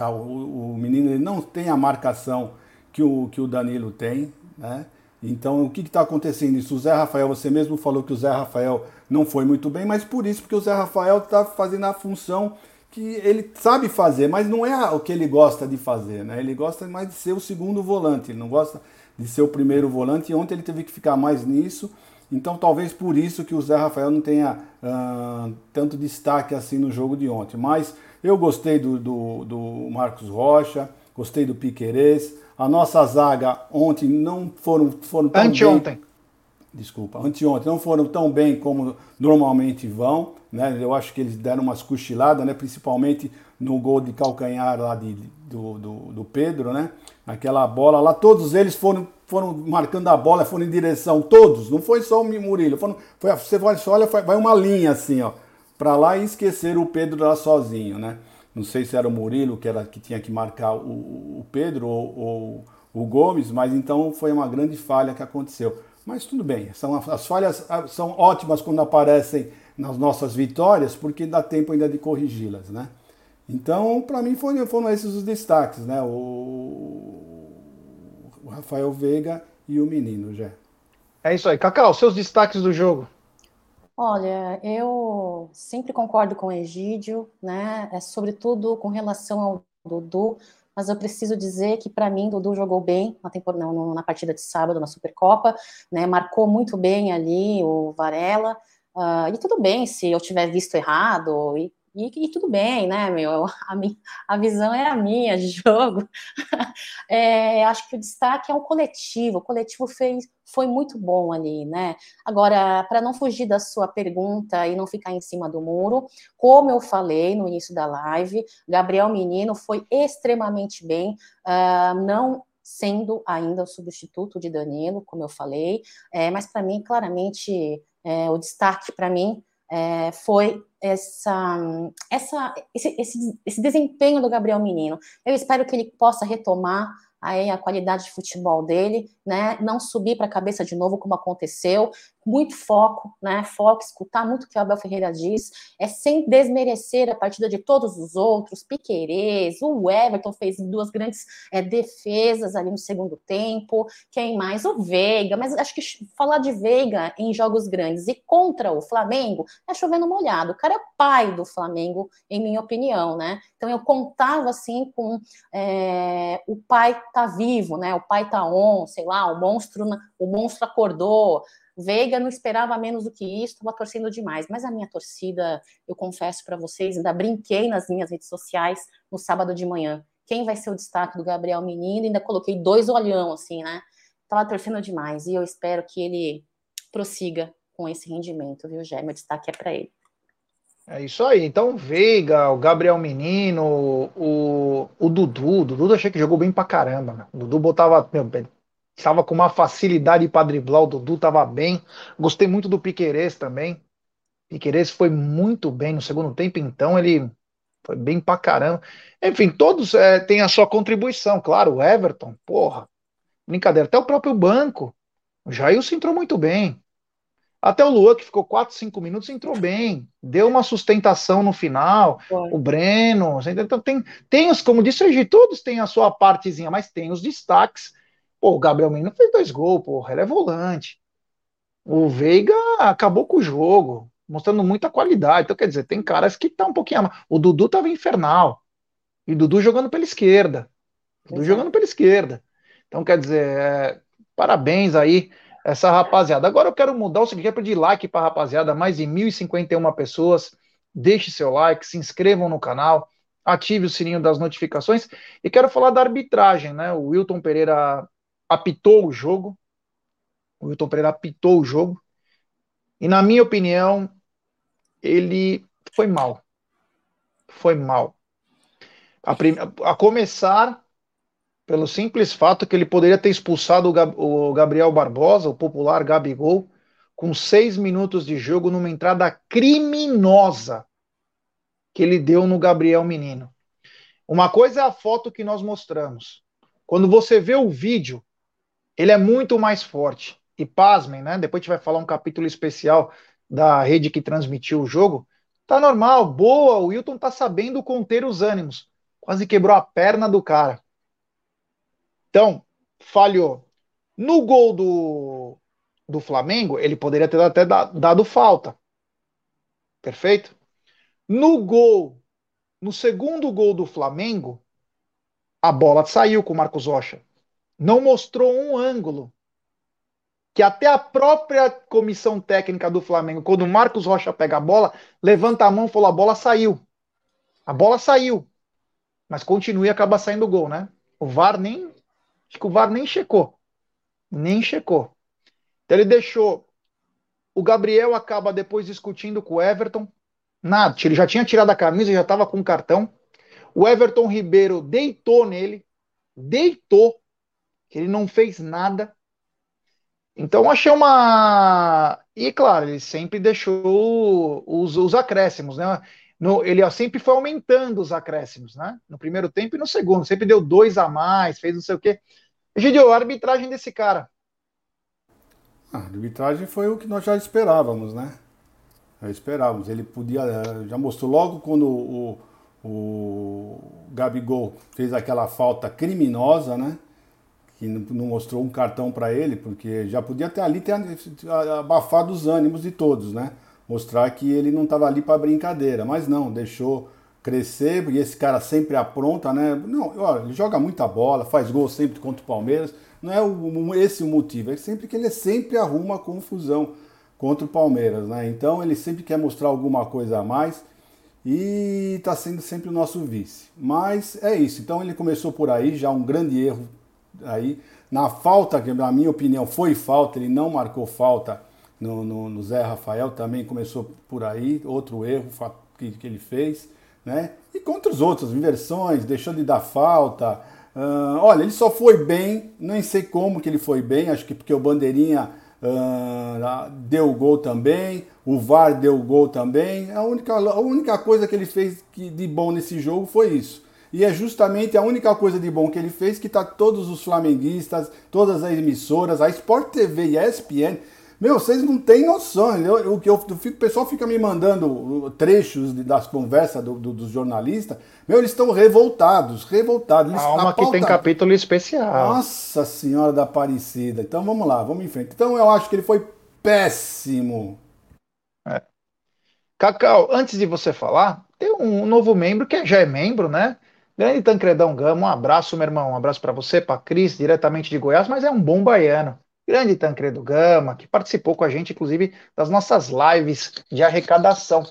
S3: tá? O, o menino não tem a marcação que o, que o Danilo tem, né? Então, o que está acontecendo isso? O Zé Rafael, você mesmo falou que o Zé Rafael não foi muito bem, mas por isso, porque o Zé Rafael está fazendo a função que ele sabe fazer, mas não é o que ele gosta de fazer, né? Ele gosta mais de ser o segundo volante, ele não gosta de ser o primeiro volante, e ontem ele teve que ficar mais nisso, então talvez por isso que o Zé Rafael não tenha uh, tanto destaque assim no jogo de ontem. Mas eu gostei do, do, do Marcos Rocha, gostei do Piquerez, a nossa zaga ontem não foram, foram
S1: tão Anteontem.
S3: Bem, desculpa, anteontem não foram tão bem como normalmente vão. Né? Eu acho que eles deram umas cochiladas, né? principalmente no gol de calcanhar lá de, do, do, do, Pedro, né? Aquela bola lá, todos eles foram, foram marcando a bola, foram em direção, todos, não foi só o Murilo, foram, foi, você olha, vai uma linha assim, ó, para lá e esquecer o Pedro lá sozinho, né? Não sei se era o Murilo que, era, que tinha que marcar o, o Pedro ou, ou o Gomes, mas então foi uma grande falha que aconteceu. Mas tudo bem, são, as falhas são ótimas quando aparecem nas nossas vitórias, porque dá tempo ainda de corrigi-las, né? Então, para mim, foram, foram esses os destaques, né? O, o Rafael Veiga e o menino, já.
S1: É isso aí. Cacau, seus destaques do jogo.
S2: Olha, eu sempre concordo com o Egídio, né? É, sobretudo com relação ao Dudu, mas eu preciso dizer que para mim Dudu jogou bem na temporada, não, na partida de sábado na Supercopa, né? Marcou muito bem ali o Varela. Uh, e tudo bem se eu tiver visto errado, e e, e, tudo bem, né, meu? A, a visão é a minha de jogo. É, acho que o destaque é um coletivo. O coletivo fez, foi muito bom ali, né? Agora, para não fugir da sua pergunta e não ficar em cima do muro, como eu falei no início da live, Gabriel Menino foi extremamente bem, uh, não sendo ainda o substituto de Danilo, como eu falei, é, mas para mim, claramente, é, o destaque para mim é, foi essa, essa, esse, esse, esse desempenho do Gabriel Menino. Eu espero que ele possa retomar aí a qualidade de futebol dele, né? Não subir para a cabeça de novo como aconteceu, muito foco, né? Foco, escutar muito o que o Abel Ferreira diz, é sem desmerecer a partida de todos os outros, Piquerez, o Everton fez duas grandes é, defesas ali no segundo tempo, quem mais? O Veiga, mas acho que falar de Veiga em jogos grandes e contra o Flamengo é chovendo molhado. O cara é pai do Flamengo, em minha opinião, né? Então eu contava assim com é, o pai tá vivo, né? O pai tá on, sei lá, o monstro, o monstro acordou, Veiga não esperava menos do que isso, estava torcendo demais. Mas a minha torcida, eu confesso para vocês, ainda brinquei nas minhas redes sociais no sábado de manhã. Quem vai ser o destaque do Gabriel Menino? Ainda coloquei dois olhão, assim, né? Tava torcendo demais e eu espero que ele prossiga com esse rendimento, viu, Gé? Meu destaque é para ele.
S1: É isso aí. Então, Veiga, o Gabriel Menino, o, o Dudu. O Dudu achei que jogou bem pra caramba. Né? O Dudu botava. Meu, estava com uma facilidade para driblar, o Dudu estava bem. Gostei muito do Piquerez também. Piquerez foi muito bem no segundo tempo, então ele foi bem pra caramba. Enfim, todos é, têm a sua contribuição, claro. O Everton, porra, brincadeira. Até o próprio banco. O Jailson entrou muito bem. Até o Luan, que ficou 4, 5 minutos, entrou bem. Deu uma sustentação no final. Foi. O Breno. Então tem, tem os, como disse o todos têm a sua partezinha, mas tem os destaques Pô, o Gabriel Menino fez dois gols, porra, ele é volante. O Veiga acabou com o jogo, mostrando muita qualidade. Então, quer dizer, tem caras que estão tá um pouquinho. O Dudu tava infernal. E o Dudu jogando pela esquerda. Dudu jogando pela esquerda. Então, quer dizer, é... parabéns aí, essa rapaziada. Agora eu quero mudar o seguinte: quero pedir like para a rapaziada, mais de 1.051 pessoas. Deixe seu like, se inscrevam no canal, ative o sininho das notificações. E quero falar da arbitragem, né? O Wilton Pereira apitou o jogo. O Wilton Pereira apitou o jogo. E, na minha opinião, ele foi mal. Foi mal. A, prim... a começar pelo simples fato que ele poderia ter expulsado o, Gab... o Gabriel Barbosa, o popular Gabigol, com seis minutos de jogo numa entrada criminosa que ele deu no Gabriel Menino. Uma coisa é a foto que nós mostramos. Quando você vê o vídeo, ele é muito mais forte. E pasmem, né? Depois a gente vai falar um capítulo especial da rede que transmitiu o jogo. Tá normal, boa, o Wilton tá sabendo conter os ânimos. Quase quebrou a perna do cara. Então, falhou. No gol do, do Flamengo, ele poderia ter até dado falta. Perfeito? No gol, no segundo gol do Flamengo, a bola saiu com o Marcos Rocha não mostrou um ângulo que até a própria comissão técnica do Flamengo, quando o Marcos Rocha pega a bola, levanta a mão e fala: a bola saiu. A bola saiu. Mas continua e acaba saindo o gol, né? O VAR nem. Acho que o VAR nem checou. Nem checou. Então ele deixou. O Gabriel acaba depois discutindo com o Everton. Nada, ele já tinha tirado a camisa, já estava com o cartão. O Everton Ribeiro deitou nele. Deitou que ele não fez nada. Então achei uma. E claro, ele sempre deixou os, os acréscimos, né? No, ele sempre foi aumentando os acréscimos, né? No primeiro tempo e no segundo. Sempre deu dois a mais, fez não sei o quê. Gidio, a arbitragem desse cara.
S3: A arbitragem foi o que nós já esperávamos, né? esperávamos. Ele podia. Eh, já mostrou logo quando o, o Gabigol fez aquela falta criminosa, né? Que não mostrou um cartão para ele, porque já podia ter ali ter abafado os ânimos de todos, né? Mostrar que ele não estava ali para brincadeira, mas não, deixou crescer, e esse cara sempre apronta, né? Não, olha, ele joga muita bola, faz gol sempre contra o Palmeiras. Não é o, esse o motivo, é sempre que ele sempre arruma confusão contra o Palmeiras, né? Então ele sempre quer mostrar alguma coisa a mais e está sendo sempre o nosso vice. Mas é isso. Então ele começou por aí, já um grande erro aí. Na falta, que na minha opinião foi falta, ele não marcou falta no, no, no Zé Rafael, também começou por aí, outro erro que, que ele fez. Né? E contra os outros, inversões, deixou de dar falta. Uh, olha, ele só foi bem, nem sei como que ele foi bem, acho que porque o Bandeirinha uh, deu gol também, o VAR deu gol também. A única, a única coisa que ele fez de bom nesse jogo foi isso. E é justamente a única coisa de bom que ele fez que está todos os flamenguistas, todas as emissoras, a Sport TV e a ESPN meu, vocês não têm noção. Eu, eu, eu, eu fico, o pessoal fica me mandando trechos das conversas do, do, dos jornalistas. Meu, eles estão revoltados, revoltados. Eles
S1: Calma que tem capítulo especial.
S3: Nossa Senhora da Aparecida. Então vamos lá, vamos em frente. Então eu acho que ele foi péssimo.
S1: É. Cacau, antes de você falar, tem um novo membro que já é membro, né? Grande Tancredão Gama, um abraço, meu irmão. Um abraço para você, para Cris, diretamente de Goiás, mas é um bom baiano grande Tancredo Gama, que participou com a gente, inclusive, das nossas lives de arrecadação.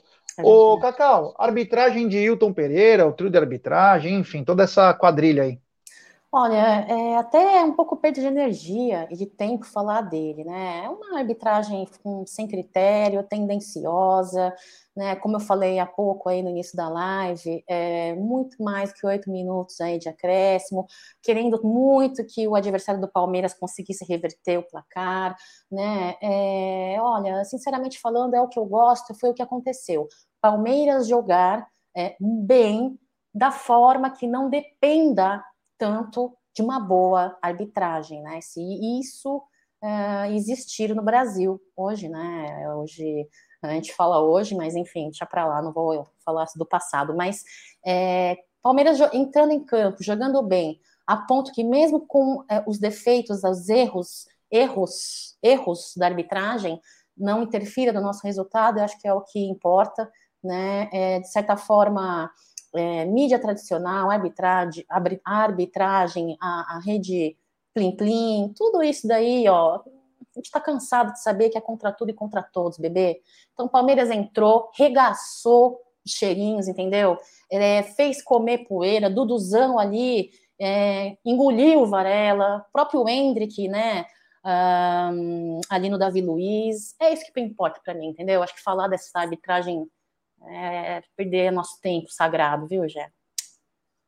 S1: Ô, Cacau, arbitragem de Hilton Pereira, o trio de arbitragem, enfim, toda essa quadrilha aí.
S2: Olha, é até um pouco perda de energia e de tempo falar dele, né? É uma arbitragem sem critério, tendenciosa, né? Como eu falei há pouco aí no início da live, é muito mais que oito minutos aí de acréscimo, querendo muito que o adversário do Palmeiras conseguisse reverter o placar, né? É, olha, sinceramente falando, é o que eu gosto, foi o que aconteceu. Palmeiras jogar é, bem da forma que não dependa tanto de uma boa arbitragem, né? Se isso uh, existir no Brasil hoje, né? Hoje a gente fala hoje, mas enfim, deixa para lá, não vou falar do passado, mas é, Palmeiras entrando em campo, jogando bem, a ponto que mesmo com é, os defeitos, os erros, erros, erros da arbitragem, não interfira no nosso resultado, eu acho que é o que importa, né? É, de certa forma, é, mídia tradicional, arbitragem, arbitragem a, a rede Plim Plim, tudo isso daí, ó, gente está cansado de saber que é contra tudo e contra todos, bebê. Então, o Palmeiras entrou, regaçou os cheirinhos, entendeu? É, fez comer poeira, Duduzão ali, é, engoliu Varela, próprio Hendrick, né? Um, ali no Davi Luiz. É isso que importa para mim, entendeu? Acho que falar dessa arbitragem é, perder nosso tempo sagrado, viu, Gé?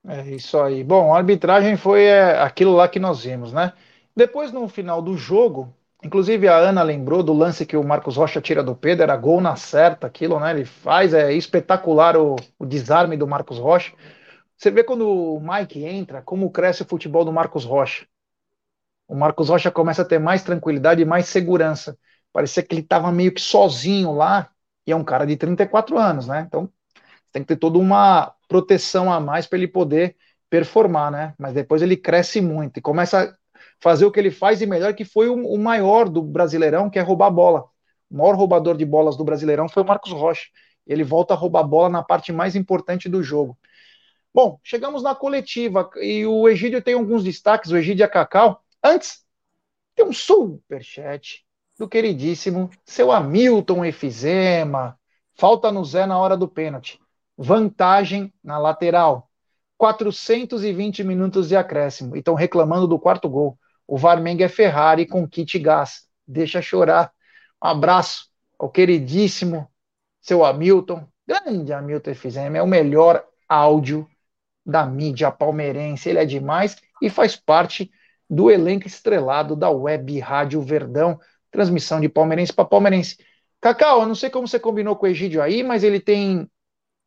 S1: É isso aí. Bom, a arbitragem foi é, aquilo lá que nós vimos, né? Depois, no final do jogo, inclusive a Ana lembrou do lance que o Marcos Rocha tira do Pedro, era gol na certa, aquilo, né? Ele faz, é espetacular o, o desarme do Marcos Rocha. Você vê quando o Mike entra, como cresce o futebol do Marcos Rocha. O Marcos Rocha começa a ter mais tranquilidade e mais segurança. Parecia que ele estava meio que sozinho lá, e é um cara de 34 anos, né? Então tem que ter toda uma proteção a mais para ele poder performar, né? Mas depois ele cresce muito e começa fazer o que ele faz e melhor, que foi o, o maior do Brasileirão, que é roubar a bola. O maior roubador de bolas do Brasileirão foi o Marcos Rocha. Ele volta a roubar a bola na parte mais importante do jogo. Bom, chegamos na coletiva e o Egídio tem alguns destaques, o Egídio e a Cacau. Antes, tem um superchat do queridíssimo seu Hamilton Efizema. Falta no Zé na hora do pênalti. Vantagem na lateral. 420 minutos de acréscimo. E estão reclamando do quarto gol. O Varmenga é Ferrari com kit gás. Deixa chorar. Um abraço ao queridíssimo seu Hamilton. Grande Hamilton Efizema. É o melhor áudio da mídia palmeirense. Ele é demais e faz parte do elenco estrelado da Web Rádio Verdão transmissão de palmeirense para palmeirense. Cacau, eu não sei como você combinou com o Egídio aí, mas ele tem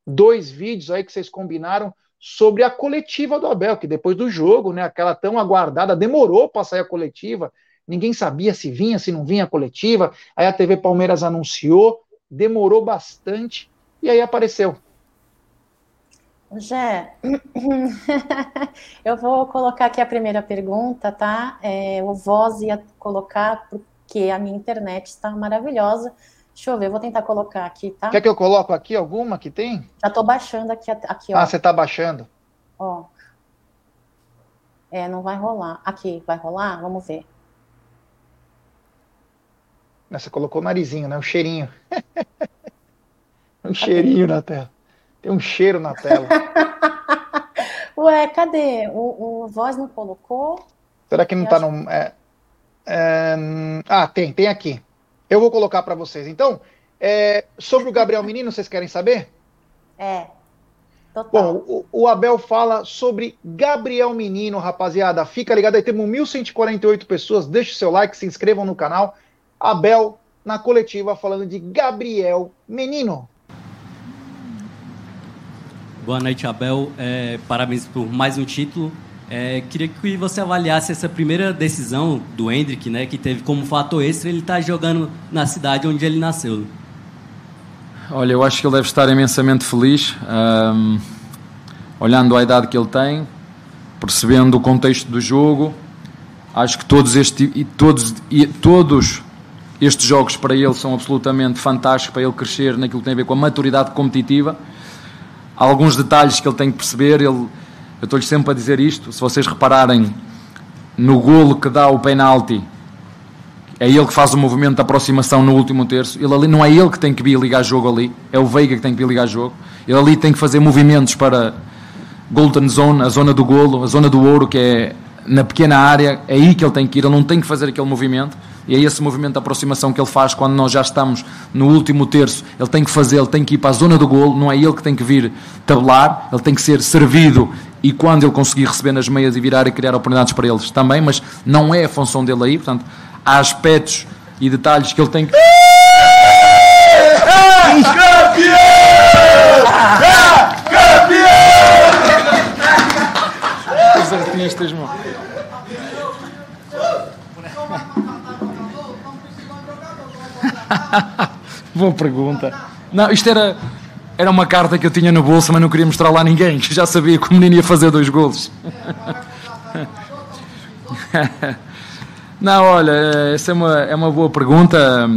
S1: dois vídeos aí que vocês combinaram sobre a coletiva do Abel, que depois do jogo, né, aquela tão aguardada, demorou para sair a coletiva, ninguém sabia se vinha, se não vinha a coletiva, aí a TV Palmeiras anunciou, demorou bastante e aí apareceu.
S2: Jé, eu vou colocar aqui a primeira pergunta, tá? É, o Voz ia colocar porque a minha internet está maravilhosa. Deixa eu ver, eu vou tentar colocar aqui, tá?
S1: Quer que eu coloque aqui alguma que tem?
S2: Já estou baixando aqui, aqui ó.
S1: Ah, você está baixando?
S2: Ó. É, não vai rolar. Aqui, vai rolar? Vamos ver.
S1: Você colocou o narizinho, né? O cheirinho. um cheirinho na tela. Tem um cheiro na tela.
S2: Ué, cadê? O, o voz não colocou?
S1: Será que não está no. É, é, ah, tem, tem aqui. Eu vou colocar para vocês. Então, é, sobre o Gabriel Menino, vocês querem saber?
S2: É.
S1: Total. Bom, o, o, Abel fala sobre Gabriel Menino, rapaziada. Fica ligado aí, temos 1.148 pessoas. Deixe o seu like, se inscrevam no canal. Abel na coletiva falando de Gabriel Menino.
S4: Boa noite, Abel. É, parabéns por mais um título. É, queria que você avaliasse essa primeira decisão do Hendrick, né, que teve como fator extra ele estar tá jogando na cidade onde ele nasceu.
S5: Olha, eu acho que ele deve estar imensamente feliz, um, olhando a idade que ele tem, percebendo o contexto do jogo. Acho que todos, este, todos, todos estes jogos para ele são absolutamente fantásticos para ele crescer naquilo que tem a ver com a maturidade competitiva. Há alguns detalhes que ele tem que perceber. Ele, eu estou-lhe sempre a dizer isto. Se vocês repararem no golo que dá o penalti, é ele que faz o movimento de aproximação no último terço. Ele ali, não é ele que tem que vir ligar jogo ali, é o Veiga que tem que vir ligar jogo. Ele ali tem que fazer movimentos para Golden Zone, a zona do golo, a zona do ouro, que é na pequena área, é aí que ele tem que ir. Ele não tem que fazer aquele movimento. E é esse movimento de aproximação que ele faz quando nós já estamos no último terço. Ele tem que fazer, ele tem que ir para a zona do golo, não é ele que tem que vir tabelar, ele tem que ser servido e quando ele conseguir receber nas meias e virar e criar oportunidades para eles também, mas não é a função dele aí, portanto, há aspectos e detalhes que ele tem que. Campeão! Campeão! Os artistas, mano. Boa pergunta. Não, isto era, era uma carta que eu tinha no bolso, mas não queria mostrar lá a ninguém, que já sabia que o menino ia fazer dois golos. Não, olha, essa é uma, é uma boa pergunta.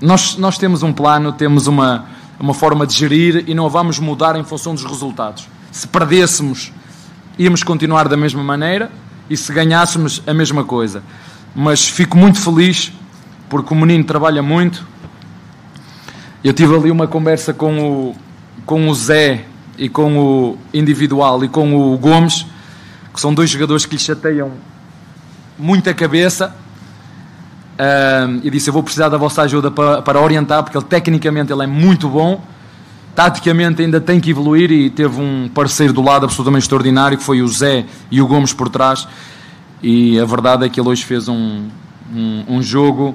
S5: Nós, nós temos um plano, temos uma, uma forma de gerir e não a vamos mudar em função dos resultados. Se perdêssemos, íamos continuar da mesma maneira e se ganhássemos, a mesma coisa. Mas fico muito feliz porque o menino trabalha muito. Eu tive ali uma conversa com o, com o Zé e com o individual e com o Gomes, que são dois jogadores que lhe chateiam muita cabeça. Um, e disse: Eu vou precisar da vossa ajuda para, para orientar, porque ele tecnicamente ele é muito bom, taticamente ainda tem que evoluir. E teve um parceiro do lado absolutamente extraordinário, que foi o Zé e o Gomes por trás. E a verdade é que ele hoje fez um, um, um jogo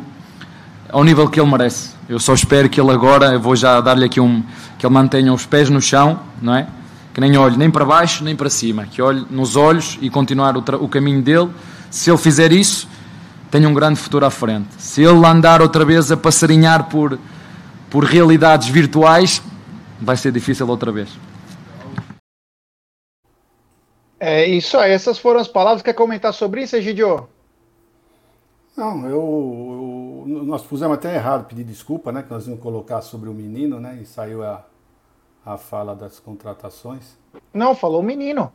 S5: ao nível que ele merece. Eu só espero que ele agora, eu vou já dar-lhe aqui um, que ele mantenha os pés no chão, não é? Que nem olhe nem para baixo nem para cima, que olhe nos olhos e continuar o, o caminho dele. Se ele fizer isso, tem um grande futuro à frente. Se ele andar outra vez a passarinhar por, por realidades virtuais, vai ser difícil outra vez.
S1: É isso aí, essas foram as palavras. Quer comentar sobre isso, Egidio?
S3: Não, eu, eu, nós pusemos até errado pedir desculpa, né? Que nós íamos colocar sobre o menino, né? E saiu a, a fala das contratações.
S1: Não, falou o menino.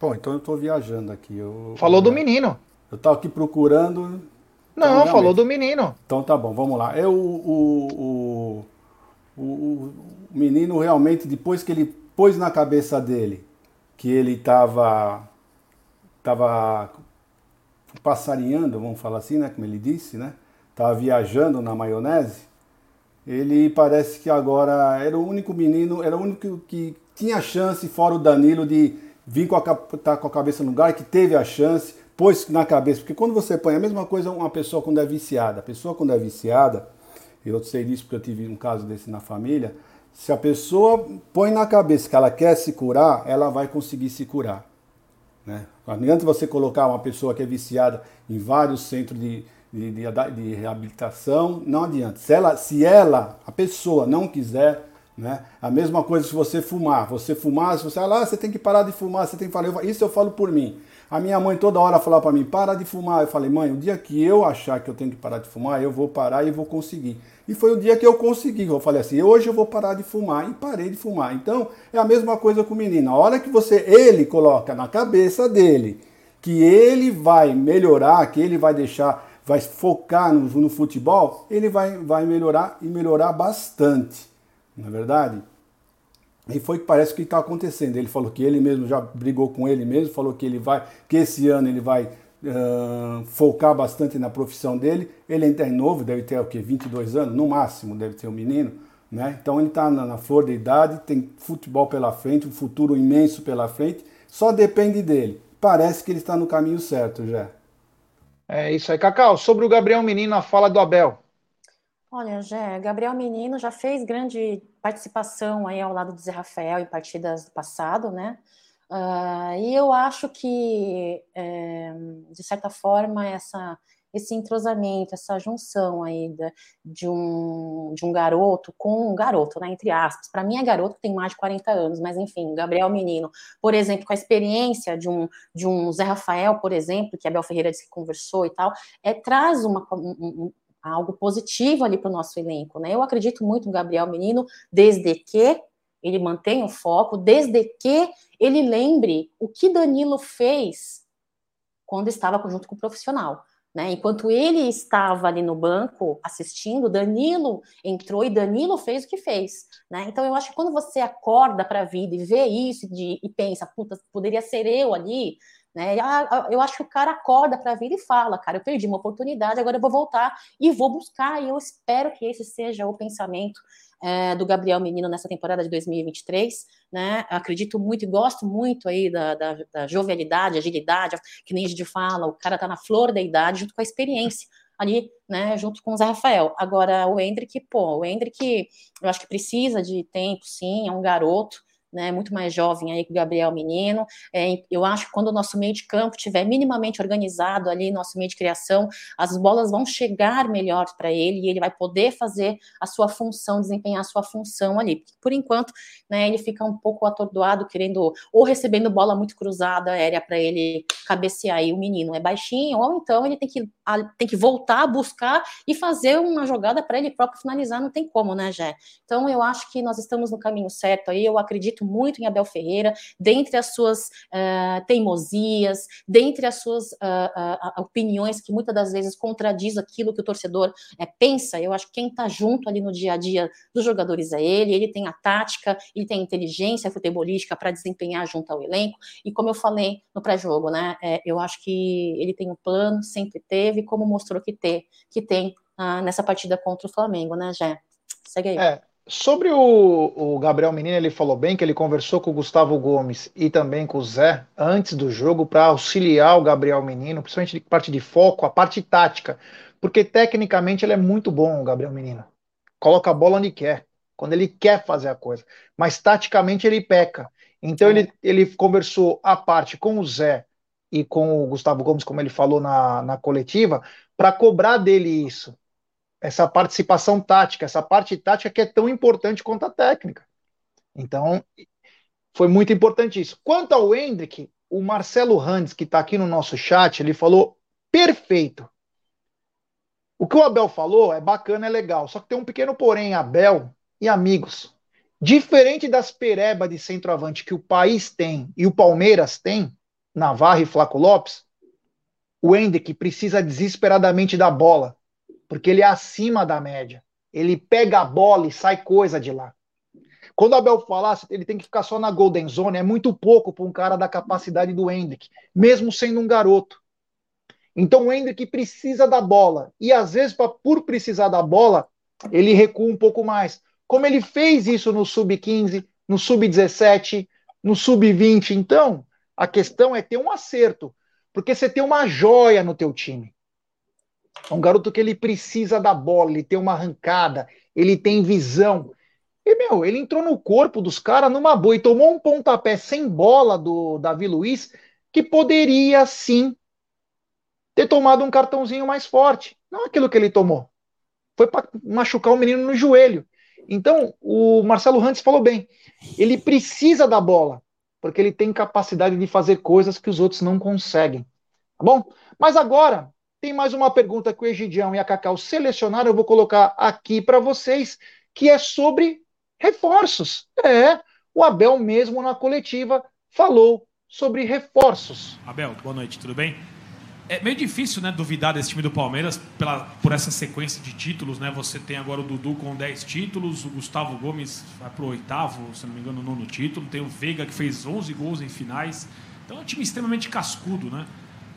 S3: Bom, então eu estou viajando aqui. Eu,
S1: falou eu, do menino.
S3: Eu estava aqui procurando.
S1: Não, então, falou do menino.
S3: Então tá bom, vamos lá. É o, o, o, o, menino realmente, depois que ele pôs na cabeça dele que ele estava tava passarinhando, vamos falar assim, né, como ele disse, né, estava viajando na maionese, ele parece que agora era o único menino, era o único que tinha chance, fora o Danilo, de vir com a, tá com a cabeça no lugar, que teve a chance, pôs na cabeça. Porque quando você põe a mesma coisa uma pessoa quando é viciada, a pessoa quando é viciada, eu sei disso porque eu tive um caso desse na família, se a pessoa põe na cabeça que ela quer se curar, ela vai conseguir se curar. Né? Não adianta você colocar uma pessoa que é viciada em vários centros de, de, de, de reabilitação, não adianta. Se ela, se ela, a pessoa, não quiser, né? A mesma coisa se você fumar. Você fumar, se você falar, ah, você tem que parar de fumar, você tem que falar. Isso eu falo por mim. A minha mãe toda hora falava para mim, para de fumar. Eu falei, mãe, o dia que eu achar que eu tenho que parar de fumar, eu vou parar e vou conseguir. E foi o dia que eu consegui. Eu falei assim, hoje eu vou parar de fumar e parei de fumar. Então é a mesma coisa com o menino. A hora que você, ele coloca na cabeça dele que ele vai melhorar, que ele vai deixar, vai focar no, no futebol, ele vai, vai melhorar e melhorar bastante não é verdade? E foi que parece que está acontecendo. Ele falou que ele mesmo já brigou com ele mesmo, falou que ele vai, que esse ano ele vai uh, focar bastante na profissão dele. Ele ainda é novo, deve ter o quê? 22 anos, no máximo, deve ter um menino. Né? Então ele está na, na, flor da idade, tem futebol pela frente, um futuro imenso pela frente, só depende dele. Parece que ele está no caminho certo já.
S1: É isso aí, Cacau. Sobre o Gabriel Menino, a fala do Abel.
S2: Olha, Jé, Gabriel Menino já fez grande participação aí ao lado do Zé Rafael em partidas do passado, né? Uh, e eu acho que, é, de certa forma, essa, esse entrosamento, essa junção aí de, de, um, de um garoto com um garoto, né, entre aspas. Para mim é garoto tem mais de 40 anos, mas enfim, Gabriel Menino, por exemplo, com a experiência de um, de um Zé Rafael, por exemplo, que a Bel Ferreira disse que conversou e tal, é, traz uma, um, algo positivo ali para o nosso elenco, né? Eu acredito muito no Gabriel Menino, desde que ele mantenha o foco, desde que ele lembre o que Danilo fez quando estava junto com o profissional. Né? Enquanto ele estava ali no banco assistindo, Danilo entrou e Danilo fez o que fez. Né? Então eu acho que quando você acorda para a vida e vê isso de, e pensa, puta, poderia ser eu ali, né? Eu acho que o cara acorda para vida e fala, cara, eu perdi uma oportunidade, agora eu vou voltar e vou buscar. E eu espero que esse seja o pensamento é, do Gabriel Menino nessa temporada de 2023, né? Acredito muito e gosto muito aí da, da, da jovialidade, agilidade, que nem a gente fala, o cara tá na flor da idade junto com a experiência ali, né, junto com o Zé Rafael. Agora, o Hendrick, pô, o Hendrick, eu acho que precisa de tempo, sim, é um garoto, né, muito mais jovem aí que o Gabriel Menino. É, eu acho que quando o nosso meio de campo estiver minimamente organizado ali, nosso meio de criação, as bolas vão chegar melhor para ele e ele vai poder fazer a sua função, desempenhar a sua função ali. Por enquanto, né, ele fica um pouco atordoado, querendo ou recebendo bola muito cruzada aérea para ele cabecear. E o menino é baixinho, ou então ele tem que, tem que voltar, buscar e fazer uma jogada para ele próprio finalizar. Não tem como, né, Jé? Então eu acho que nós estamos no caminho certo aí. Eu acredito muito em Abel Ferreira, dentre as suas uh, teimosias, dentre as suas uh, uh, opiniões que muitas das vezes contradiz aquilo que o torcedor pensa. Eu acho que quem está junto ali no dia a dia dos jogadores é ele, ele tem a tática, ele tem a inteligência futebolística para desempenhar junto ao elenco. E como eu falei no pré-jogo, né, é, eu acho que ele tem um plano, sempre teve, como mostrou que, ter, que tem nessa partida contra o Flamengo, né, Jé? Segue aí.
S1: É, Sobre o, o, Gabriel Menino, ele falou bem que ele conversou com o Gustavo Gomes e também com o Zé antes do jogo para auxiliar o Gabriel Menino, principalmente de parte de foco, a parte tática, porque tecnicamente ele é muito bom, o Gabriel Menino. Coloca a bola onde quer, quando ele quer fazer a coisa, mas taticamente ele peca. Então ele, ele conversou a parte com o Zé e com o Gustavo Gomes, como ele falou na, na coletiva, para cobrar dele isso essa participação tática, essa parte tática que é tão importante quanto a técnica. Então, foi muito importante isso. Quanto ao Hendrick, o Marcelo Randes, que está aqui no nosso chat, ele falou perfeito. O que o Abel falou é bacana, é legal, só que tem um pequeno porém, Abel e amigos. Diferente das perebas de centroavante que o país tem e o Palmeiras tem, Navarro e Flaco Lopes, o Hendrick precisa desesperadamente da bola porque ele é acima da média. Ele pega a bola e sai coisa de lá. Quando o Abel falasse, ele tem que ficar só na Golden Zone, é muito pouco para um cara da capacidade do Hendrick, mesmo sendo um garoto. Então o Hendrick precisa da bola. E às vezes, pra, por precisar da bola, ele recua um pouco mais. Como ele fez isso no Sub-15, no Sub-17, no Sub-20. Então, a questão é ter um acerto. Porque você tem uma joia no teu time. É um garoto que ele precisa da bola, ele tem uma arrancada, ele tem visão. E, meu, ele entrou no corpo dos caras numa boa e tomou um pontapé sem bola do Davi Luiz, que poderia sim ter tomado um cartãozinho mais forte. não aquilo que ele tomou. Foi para machucar o menino no joelho. Então, o Marcelo Rantes falou bem. Ele precisa da bola, porque ele tem capacidade de fazer coisas que os outros não conseguem. Tá bom? Mas agora, tem mais uma pergunta que o Egidião e a Cacau selecionaram, eu vou colocar aqui para vocês, que é sobre reforços. É, o Abel mesmo na coletiva falou sobre reforços.
S6: Abel, boa noite, tudo bem? É meio difícil, né, duvidar desse time do Palmeiras pela, por essa sequência de títulos, né? Você tem agora o Dudu com 10 títulos, o Gustavo Gomes vai pro oitavo, se não me engano, nono título, tem o Veiga que fez 11 gols em finais. Então é um time extremamente cascudo, né?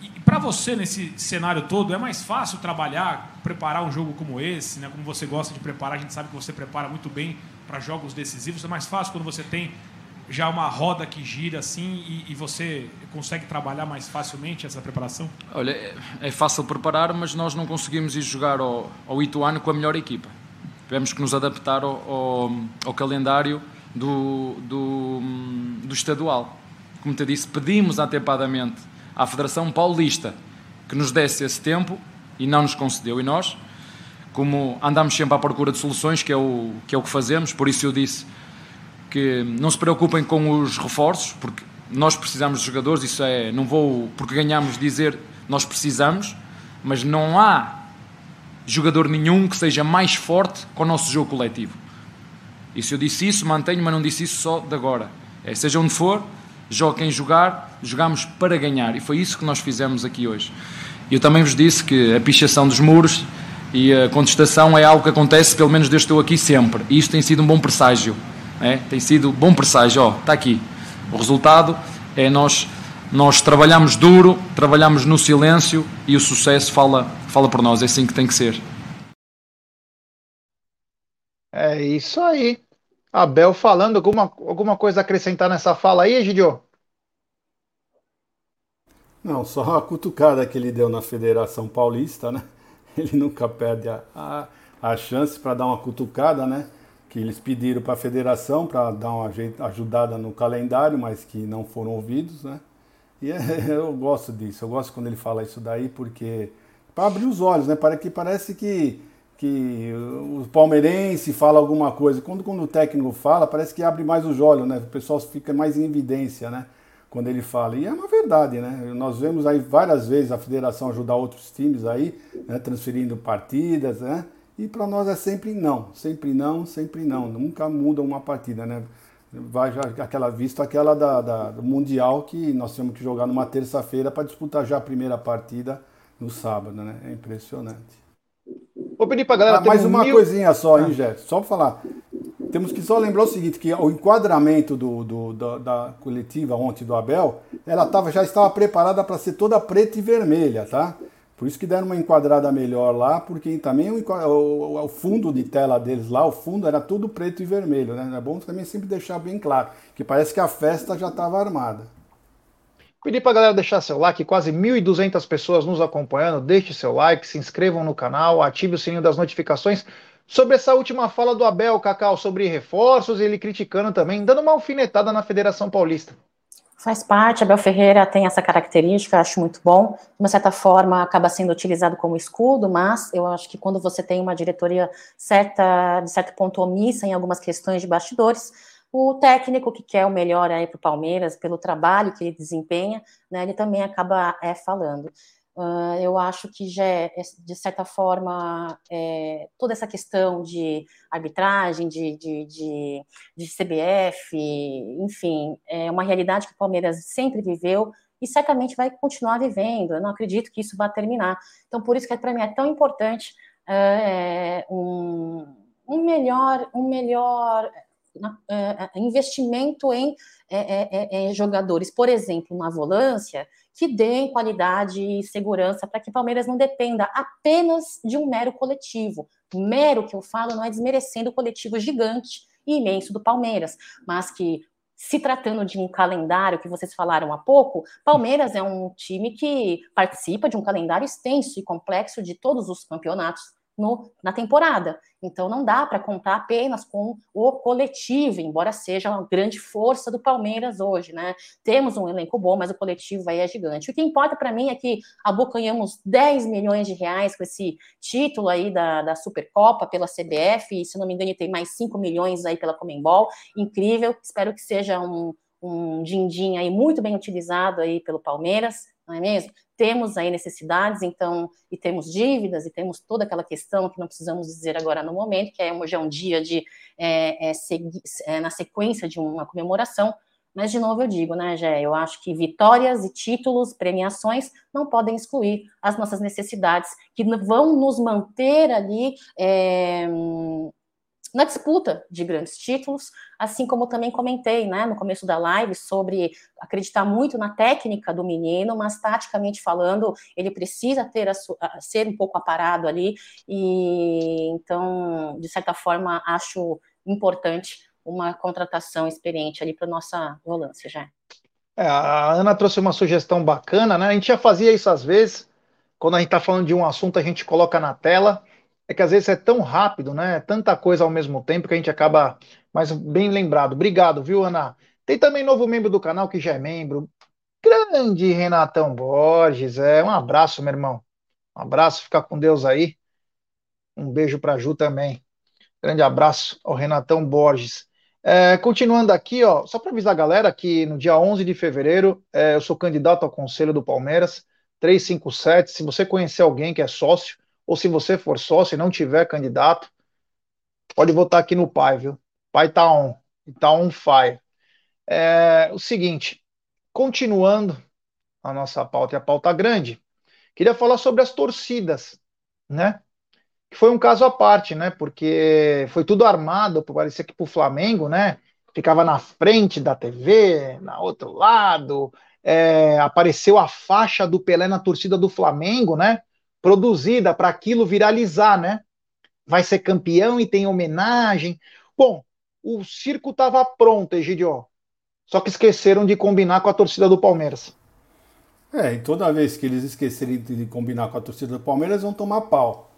S6: E para você nesse cenário todo é mais fácil trabalhar, preparar um jogo como esse, né? Como você gosta de preparar, a gente sabe que você prepara muito bem para jogos decisivos. É mais fácil quando você tem já uma roda que gira assim e, e, você consegue trabalhar mais facilmente essa preparação?
S5: Olha, é, é fácil preparar, mas nós não conseguimos ir jogar ao, ao Ituano com a melhor equipa. Tivemos que nos adaptar ao, ao, ao calendário do, do, do, estadual. Como te disse, pedimos atempadamente à Federação Paulista que nos desse esse tempo e não nos concedeu. E nós, como andamos sempre à procura de soluções, que é o que, é o que fazemos, por isso eu disse que não se preocupem com os reforços, porque nós precisamos de jogadores, isso é, não vou, porque ganhamos, dizer nós precisamos, mas não há jogador nenhum que seja mais forte com o nosso jogo coletivo. E se eu disse isso, mantenho, mas não disse isso só de agora. É, seja onde for, joga quem jogar, jogamos para ganhar. E foi isso que nós fizemos aqui hoje. Eu também vos disse que a pichação dos muros e a contestação é algo que acontece, pelo menos desde estou aqui sempre. E isto tem sido um bom presságio. É? Tem sido bom presságio. Ó, está aqui. O resultado é nós, nós trabalhamos duro, trabalhamos no silêncio e o sucesso fala, fala por nós. É assim que tem que ser.
S1: É isso aí. Abel falando, alguma, alguma coisa a acrescentar nessa fala aí, Egidio?
S3: Não, só a cutucada que ele deu na Federação Paulista, né? Ele nunca perde a, a, a chance para dar uma cutucada, né? Que eles pediram para a federação para dar uma ajudada no calendário, mas que não foram ouvidos, né? E é, eu gosto disso, eu gosto quando ele fala isso daí, porque para abrir os olhos, né? Parece que parece que que o palmeirense fala alguma coisa. Quando, quando o técnico fala, parece que abre mais os olhos, né? O pessoal fica mais em evidência, né? Quando ele fala. E é uma verdade, né? Nós vemos aí várias vezes a federação ajudar outros times aí, né? transferindo partidas, né? E para nós é sempre não, sempre não, sempre não. Nunca muda uma partida, né? Vai já aquela vista aquela da, da, do Mundial que nós temos que jogar numa terça-feira para disputar já a primeira partida no sábado, né? É impressionante.
S1: Vou pedir para galera. Ah,
S3: mais uma mil... coisinha só, hein, ah. Jé? Só para falar. Temos que só lembrar o seguinte, que o enquadramento do, do, da, da, coletiva ontem do Abel, ela tava, já estava preparada para ser toda preta e vermelha, tá? Por isso que deram uma enquadrada melhor lá, porque também o, o, o, fundo de tela deles lá, o fundo era tudo preto e vermelho, né? É bom também sempre deixar bem claro, que parece que a festa já estava armada.
S1: Pedir para a galera deixar seu like, quase 1.200 pessoas nos acompanhando. Deixe seu like, se inscrevam no canal, ative o sininho das notificações. Sobre essa última fala do Abel, Cacau, sobre reforços, ele criticando também, dando uma alfinetada na Federação Paulista.
S2: Faz parte, Abel Ferreira tem essa característica, acho muito bom. De uma certa forma, acaba sendo utilizado como escudo, mas eu acho que quando você tem uma diretoria certa, de certo ponto omissa em algumas questões de bastidores, o técnico que quer o melhor aí para o Palmeiras, pelo trabalho que ele desempenha, né, ele também acaba é, falando. Uh, eu acho que já, é, de certa forma, é, toda essa questão de arbitragem, de, de, de, de, CBF, enfim, é uma realidade que o Palmeiras sempre viveu e certamente vai continuar vivendo. Eu não acredito que isso vá terminar. Então, por isso que para mim é tão importante é, um, um melhor, um melhor é, é, investimento em é, é, jogadores, por exemplo, na volância, que deem qualidade e segurança para que o Palmeiras não dependa apenas de um mero coletivo. Mero que eu falo não é desmerecendo o coletivo gigante e imenso do Palmeiras, mas que se tratando de um calendário que vocês falaram há pouco, Palmeiras é um time que participa de um calendário extenso e complexo de todos os campeonatos no, na temporada. Então não dá para contar apenas com o coletivo, embora seja uma grande força do Palmeiras hoje, né? Temos um elenco bom, mas o coletivo aí é gigante. O que importa para mim é que abocanhamos 10 milhões de reais com esse título aí da, da Supercopa pela CBF, e se não me engano tem mais 5 milhões aí pela Comembol, incrível, espero que seja um, um din-din aí muito bem utilizado aí pelo Palmeiras, não é mesmo? Temos aí necessidades, então, e temos dívidas, e temos toda aquela questão que não precisamos dizer agora no momento, que é hoje é um dia de é, é, segui, é, na sequência de uma comemoração. Mas, de novo, eu digo, né, Gé? Eu acho que vitórias e títulos, premiações, não podem excluir as nossas necessidades, que vão nos manter ali é, na disputa de grandes títulos, assim como também comentei né, no começo da live sobre acreditar muito na técnica do menino, mas taticamente falando, ele precisa ter a, a, ser um pouco aparado ali, e então, de certa forma, acho importante uma contratação experiente ali para nossa volância já.
S1: É, a Ana trouxe uma sugestão bacana, né? A gente já fazia isso às vezes, quando a gente está falando de um assunto, a gente coloca na tela é que às vezes é tão rápido, né? Tanta coisa ao mesmo tempo que a gente acaba mais bem lembrado. Obrigado, viu, Ana? Tem também novo membro do canal que já é membro. Grande Renatão Borges. É, um abraço, meu irmão. Um abraço, fica com Deus aí. Um beijo para Ju também. Grande abraço ao Renatão Borges. É, continuando aqui, ó, só para avisar a galera que no dia 11 de fevereiro é, eu sou candidato ao Conselho do Palmeiras, 357. Se você conhecer alguém que é sócio, ou se você for sócio e não tiver candidato, pode votar aqui no pai, viu? Pai tá on, tá on fire. É, o seguinte, continuando a nossa pauta e a pauta grande, queria falar sobre as torcidas, né? Que foi um caso à parte, né? Porque foi tudo armado, parecia que pro Flamengo, né? Ficava na frente da TV, na outro lado, é, apareceu a faixa do Pelé na torcida do Flamengo, né? Produzida para aquilo viralizar, né? Vai ser campeão e tem homenagem. Bom, o circo estava pronto, Egidio. Só que esqueceram de combinar com a torcida do Palmeiras.
S3: É, e toda vez que eles esquecerem de combinar com a torcida do Palmeiras, vão tomar pau.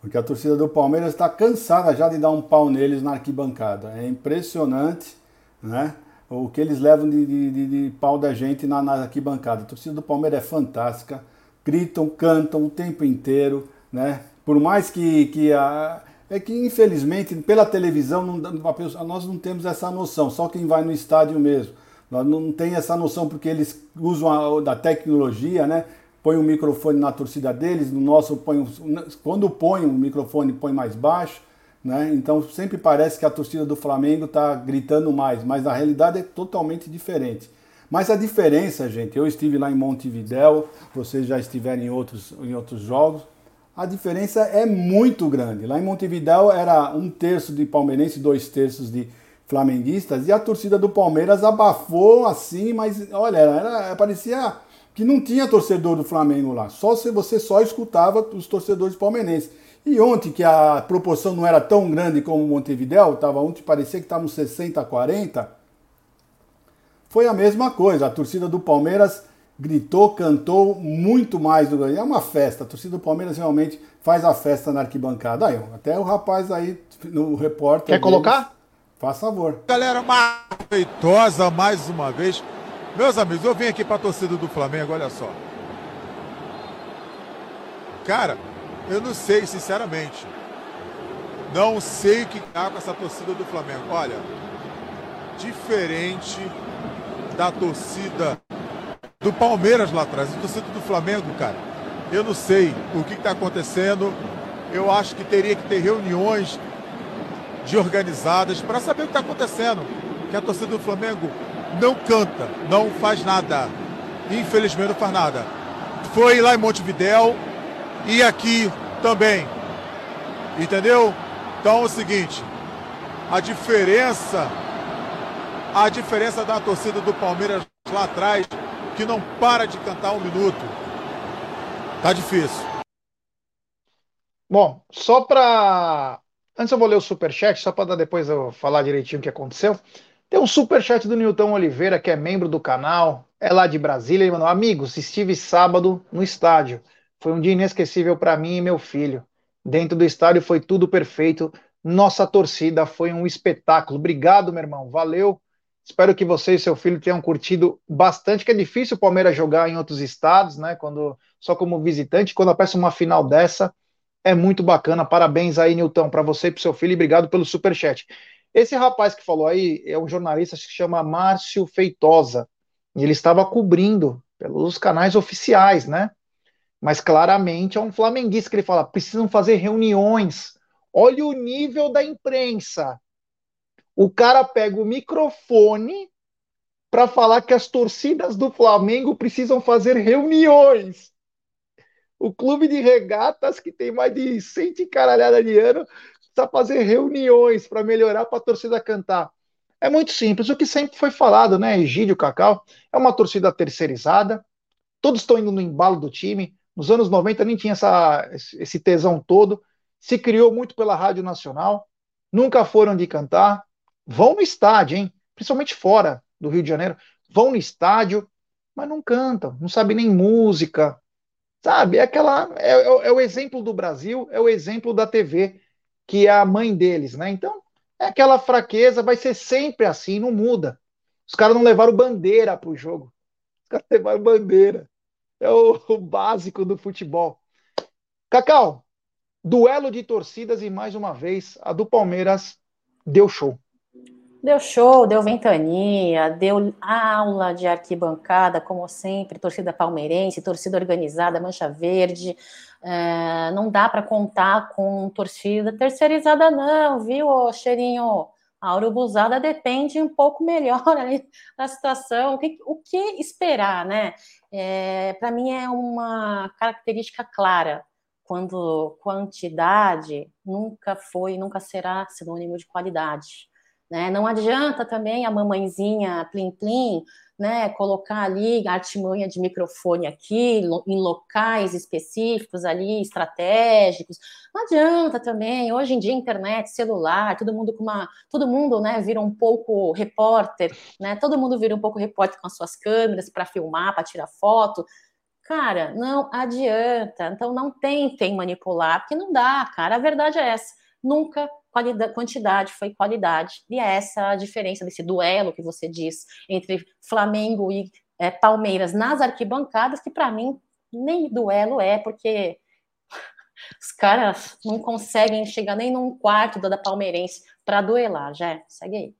S3: Porque a torcida do Palmeiras está cansada já de dar um pau neles na arquibancada. É impressionante, né? O que eles levam de, de, de, de pau da gente na, na arquibancada. A torcida do Palmeiras é fantástica gritam, cantam o tempo inteiro, né? Por mais que, que a, é que infelizmente pela televisão não, nós não temos essa noção, só quem vai no estádio mesmo. Nós não tem essa noção porque eles usam a, da tecnologia, né? Põe um microfone na torcida deles, no nosso põe quando põe um microfone põe mais baixo, né? Então sempre parece que a torcida do Flamengo está gritando mais, mas na realidade é totalmente diferente. Mas a diferença, gente, eu estive lá em Montevidéu, vocês já estiveram em outros, em outros jogos, a diferença é muito grande. Lá em Montevidéu era um terço de palmeirense, dois terços de flamenguistas, e a torcida do Palmeiras abafou assim, mas olha, era, parecia que não tinha torcedor do Flamengo lá, só se você só escutava os torcedores palmeirenses. E ontem, que a proporção não era tão grande como Montevidéu, tava ontem parecia que estavam 60 a 40, foi a mesma coisa. A torcida do Palmeiras gritou, cantou muito mais do que. É uma festa. A torcida do Palmeiras realmente faz a festa na arquibancada. Aí, até o rapaz aí no repórter.
S1: Quer deles, colocar?
S3: Faz favor.
S7: Galera maravilhosa mais uma vez. Meus amigos, eu vim aqui para a torcida do Flamengo, olha só. Cara, eu não sei, sinceramente. Não sei o que tá com essa torcida do Flamengo. Olha, diferente da torcida do Palmeiras lá atrás, a torcida do Flamengo, cara. Eu não sei o que está acontecendo. Eu acho que teria que ter reuniões de organizadas para saber o que está acontecendo. Que a torcida do Flamengo não canta, não faz nada. Infelizmente não faz nada. Foi lá em Montevidéu e aqui também. Entendeu? Então é o seguinte, a diferença a diferença da torcida do Palmeiras lá atrás, que não para de cantar um minuto. Tá difícil.
S1: Bom, só para. Antes eu vou ler o superchat, só para depois eu falar direitinho o que aconteceu. Tem um superchat do Nilton Oliveira, que é membro do canal, é lá de Brasília. Ele mandou: Amigos, estive sábado no estádio. Foi um dia inesquecível para mim e meu filho. Dentro do estádio foi tudo perfeito. Nossa torcida foi um espetáculo. Obrigado, meu irmão. Valeu. Espero que você e seu filho tenham curtido bastante, que é difícil o Palmeiras jogar em outros estados, né? Quando só como visitante, quando aparece uma final dessa, é muito bacana. Parabéns aí, Nilton, para você e para seu filho, e obrigado pelo super chat. Esse rapaz que falou aí é um jornalista que se chama Márcio Feitosa, e ele estava cobrindo pelos canais oficiais, né? Mas claramente é um flamenguista que ele fala: precisam fazer reuniões. Olha o nível da imprensa. O cara pega o microfone para falar que as torcidas do Flamengo precisam fazer reuniões. O clube de regatas, que tem mais de 100 caralhada de ano, precisa fazer reuniões para melhorar para a torcida cantar. É muito simples, o que sempre foi falado, né? Egídio Cacau é uma torcida terceirizada, todos estão indo no embalo do time. Nos anos 90 nem tinha essa, esse tesão todo, se criou muito pela Rádio Nacional, nunca foram de cantar. Vão no estádio, hein? Principalmente fora do Rio de Janeiro, vão no estádio, mas não cantam, não sabem nem música, sabe? É aquela é, é, é o exemplo do Brasil, é o exemplo da TV que é a mãe deles, né? Então, é aquela fraqueza, vai ser sempre assim, não muda. Os caras não levaram bandeira pro jogo. Os caras levaram bandeira. É o, o básico do futebol. Cacau, duelo de torcidas e mais uma vez a do Palmeiras deu show.
S2: Deu show, deu ventania, deu aula de arquibancada, como sempre, torcida palmeirense, torcida organizada, Mancha Verde. É, não dá para contar com torcida terceirizada, não, viu, cheirinho? A urubuzada depende um pouco melhor da situação. O que, o que esperar, né? É, para mim é uma característica clara quando quantidade nunca foi, nunca será sinônimo de qualidade. Né? Não adianta também a mamãezinha plim plim, né, colocar ali artimanha de microfone aqui em locais específicos ali estratégicos. Não adianta também. Hoje em dia internet, celular, todo mundo com uma, todo mundo, né, vira um pouco repórter, né? Todo mundo vira um pouco repórter com as suas câmeras para filmar, para tirar foto. Cara, não adianta. Então não tentem manipular, porque não dá, cara. A verdade é essa. Nunca quantidade foi qualidade. E é essa a diferença desse duelo que você diz entre Flamengo e é, Palmeiras nas arquibancadas, que para mim nem duelo é, porque os caras não conseguem chegar nem num quarto da, da palmeirense para duelar. Já segue aí.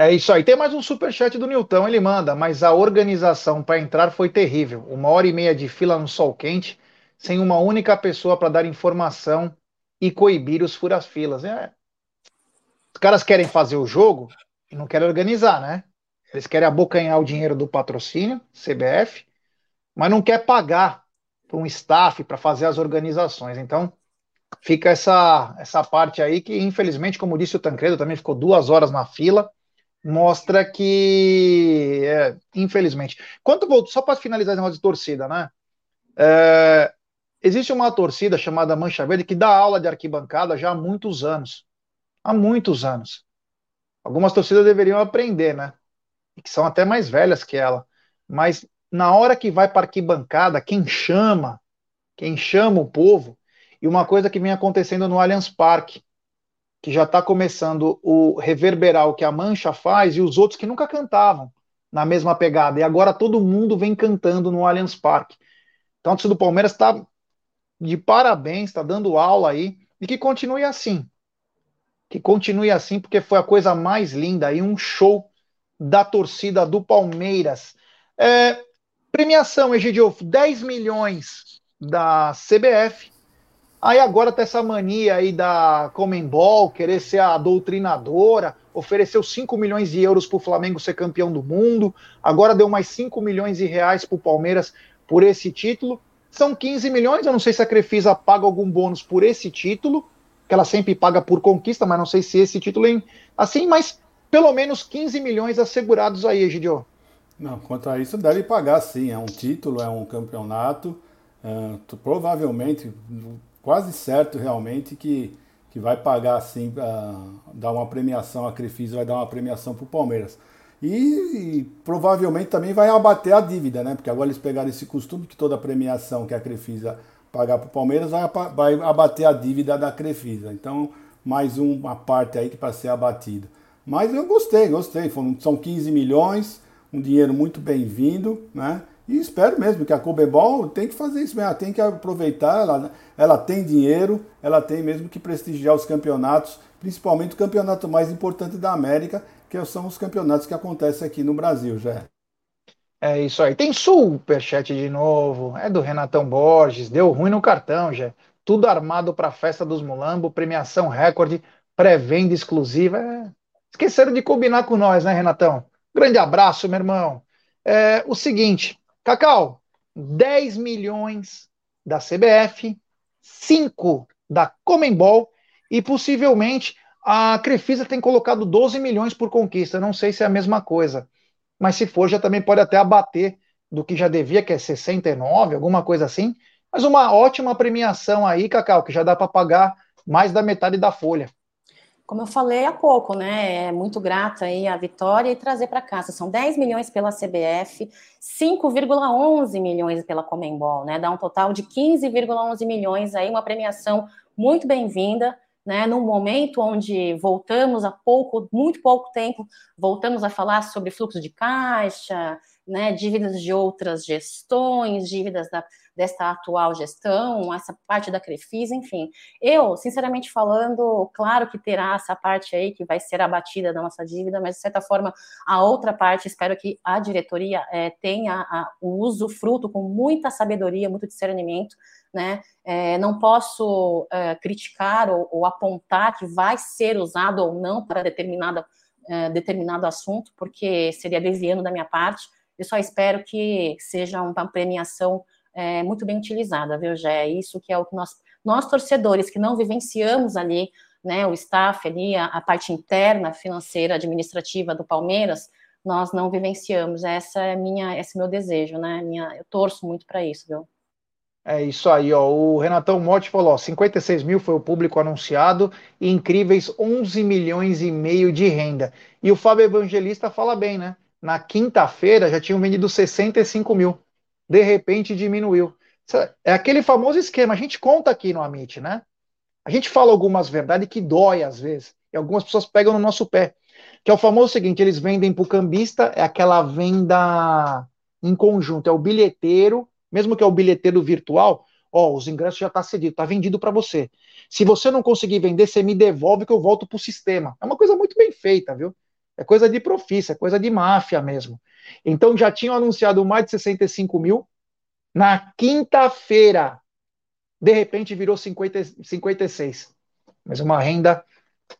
S1: É isso aí. Tem mais um super chat do Nilton, ele manda, mas a organização para entrar foi terrível. Uma hora e meia de fila no sol quente, sem uma única pessoa para dar informação e coibir os furas-filas. É, os caras querem fazer o jogo e não querem organizar, né? Eles querem abocanhar o dinheiro do patrocínio, CBF, mas não quer pagar para um staff para fazer as organizações. Então, fica essa, essa parte aí que, infelizmente, como disse o Tancredo, também ficou duas horas na fila. Mostra que, é, infelizmente. Quanto voltou, só para finalizar esse negócio de torcida, né? É, existe uma torcida chamada Mancha Verde que dá aula de arquibancada já há muitos anos há muitos anos. Algumas torcidas deveriam aprender, né? E que são até mais velhas que ela. Mas na hora que vai para arquibancada, quem chama, quem chama o povo, e uma coisa que vem acontecendo no Allianz Parque, que já está começando o reverberar o que a Mancha faz e os outros que nunca cantavam na mesma pegada. E agora todo mundo vem cantando no Allianz Parque. Então, o torcida do Palmeiras está de parabéns, está dando aula aí, e que continue assim que continue assim, porque foi a coisa mais linda aí, um show da torcida do Palmeiras. É, premiação, Egidio, 10 milhões da CBF. Aí agora tá essa mania aí da Comembol, querer ser a doutrinadora, ofereceu 5 milhões de euros para o Flamengo ser campeão do mundo, agora deu mais 5 milhões de reais para o Palmeiras por esse título. São 15 milhões, eu não sei se a Crefisa paga algum bônus por esse título, que ela sempre paga por conquista, mas não sei se esse título é assim, mas pelo menos 15 milhões assegurados aí, Egidio.
S3: Não, quanto a isso, deve pagar sim. É um título, é um campeonato. É, provavelmente, quase certo realmente que, que vai pagar sim, uh, dar uma premiação, a Crefisa vai dar uma premiação para o Palmeiras. E, e, provavelmente também vai abater a dívida, né? Porque agora eles pegaram esse costume que toda premiação que a Crefisa pagar para o Palmeiras vai, vai abater a dívida da Crefisa. Então, mais uma parte aí que para ser abatida. Mas eu gostei, gostei. São 15 milhões, um dinheiro muito bem-vindo, né? E espero mesmo que a Cobebol tem que fazer isso mesmo, ela tem que aproveitar, ela, ela tem dinheiro, ela tem mesmo que prestigiar os campeonatos, principalmente o campeonato mais importante da América, que são os campeonatos que acontecem aqui no Brasil, já.
S1: É isso aí. Tem superchat de novo. É do Renatão Borges. Deu ruim no cartão, já. Tudo armado para a festa dos Mulambo, premiação recorde, pré-venda exclusiva. É... Esqueceram de combinar com nós, né, Renatão? Grande abraço, meu irmão. É, o seguinte, Cacau, 10 milhões da CBF, 5 da Comembol e possivelmente a Crefisa tem colocado 12 milhões por conquista. Não sei se é a mesma coisa mas se for, já também pode até abater do que já devia, que é 69, alguma coisa assim. Mas uma ótima premiação aí, Cacau, que já dá para pagar mais da metade da folha.
S2: Como eu falei há pouco, né? É muito grata aí a vitória e trazer para casa. São 10 milhões pela CBF, 5,11 milhões pela Comembol, né? Dá um total de 15,11 milhões aí, uma premiação muito bem-vinda né, num momento onde voltamos a pouco, muito pouco tempo, voltamos a falar sobre fluxo de caixa, né, dívidas de outras gestões, dívidas da, desta atual gestão, essa parte da Crefisa, enfim. Eu, sinceramente falando, claro que terá essa parte aí que vai ser abatida da nossa dívida, mas de certa forma a outra parte, espero que a diretoria é, tenha a, o uso fruto com muita sabedoria, muito discernimento, né? É, não posso é, criticar ou, ou, apontar que vai ser usado ou não para determinada, é, determinado assunto, porque seria desviando da minha parte. Eu só espero que seja uma premiação é, muito bem utilizada, viu, Gé? É isso que é o que nós, nós torcedores que não vivenciamos ali, né, o staff ali, a, a parte interna, financeira, administrativa do Palmeiras, nós não vivenciamos. Essa é minha, esse é meu desejo, né? Minha, eu torço muito para isso, viu?
S1: É isso aí, ó. O Renatão Motti falou: ó, 56 mil foi o público anunciado e incríveis 11 milhões e meio de renda. E o Fábio Evangelista fala bem, né? Na quinta-feira já tinham vendido 65 mil. De repente diminuiu. É aquele famoso esquema. A gente conta aqui no Amit, né? A gente fala algumas verdades que dói às vezes. E algumas pessoas pegam no nosso pé. Que é o famoso seguinte: eles vendem para o cambista, é aquela venda em conjunto. É o bilheteiro mesmo que é o bilheteiro virtual, ó, os ingressos já está cedido, está vendido para você. Se você não conseguir vender, você me devolve que eu volto para o sistema. É uma coisa muito bem feita, viu? É coisa de profícia, é coisa de máfia mesmo. Então já tinham anunciado mais de 65 mil. Na quinta-feira, de repente virou 50, 56. Mas uma renda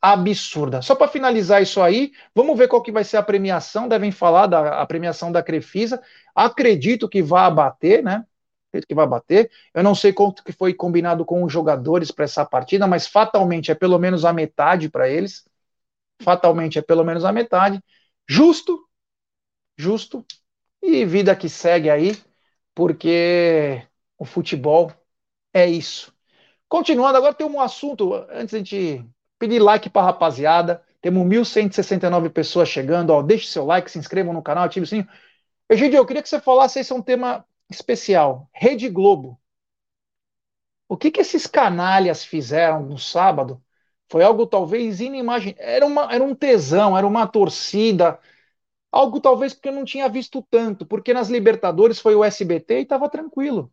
S1: absurda. Só para finalizar isso aí, vamos ver qual que vai ser a premiação. Devem falar da a premiação da Crefisa. Acredito que vai abater, né? Acredito que vai bater. Eu não sei quanto que foi combinado com os jogadores para essa partida, mas fatalmente é pelo menos a metade para eles. Fatalmente é pelo menos a metade. Justo, justo. E vida que segue aí, porque o futebol é isso. Continuando, agora tem um assunto, antes a gente Pedir like para rapaziada. Temos 1.169 pessoas chegando. Ó, deixe seu like, se inscrevam no canal, ative o sininho. Egidio, eu queria que você falasse, esse é um tema especial. Rede Globo. O que, que esses canalhas fizeram no sábado foi algo talvez inimaginável. Era, uma, era um tesão, era uma torcida. Algo talvez porque eu não tinha visto tanto, porque nas Libertadores foi o SBT e estava tranquilo.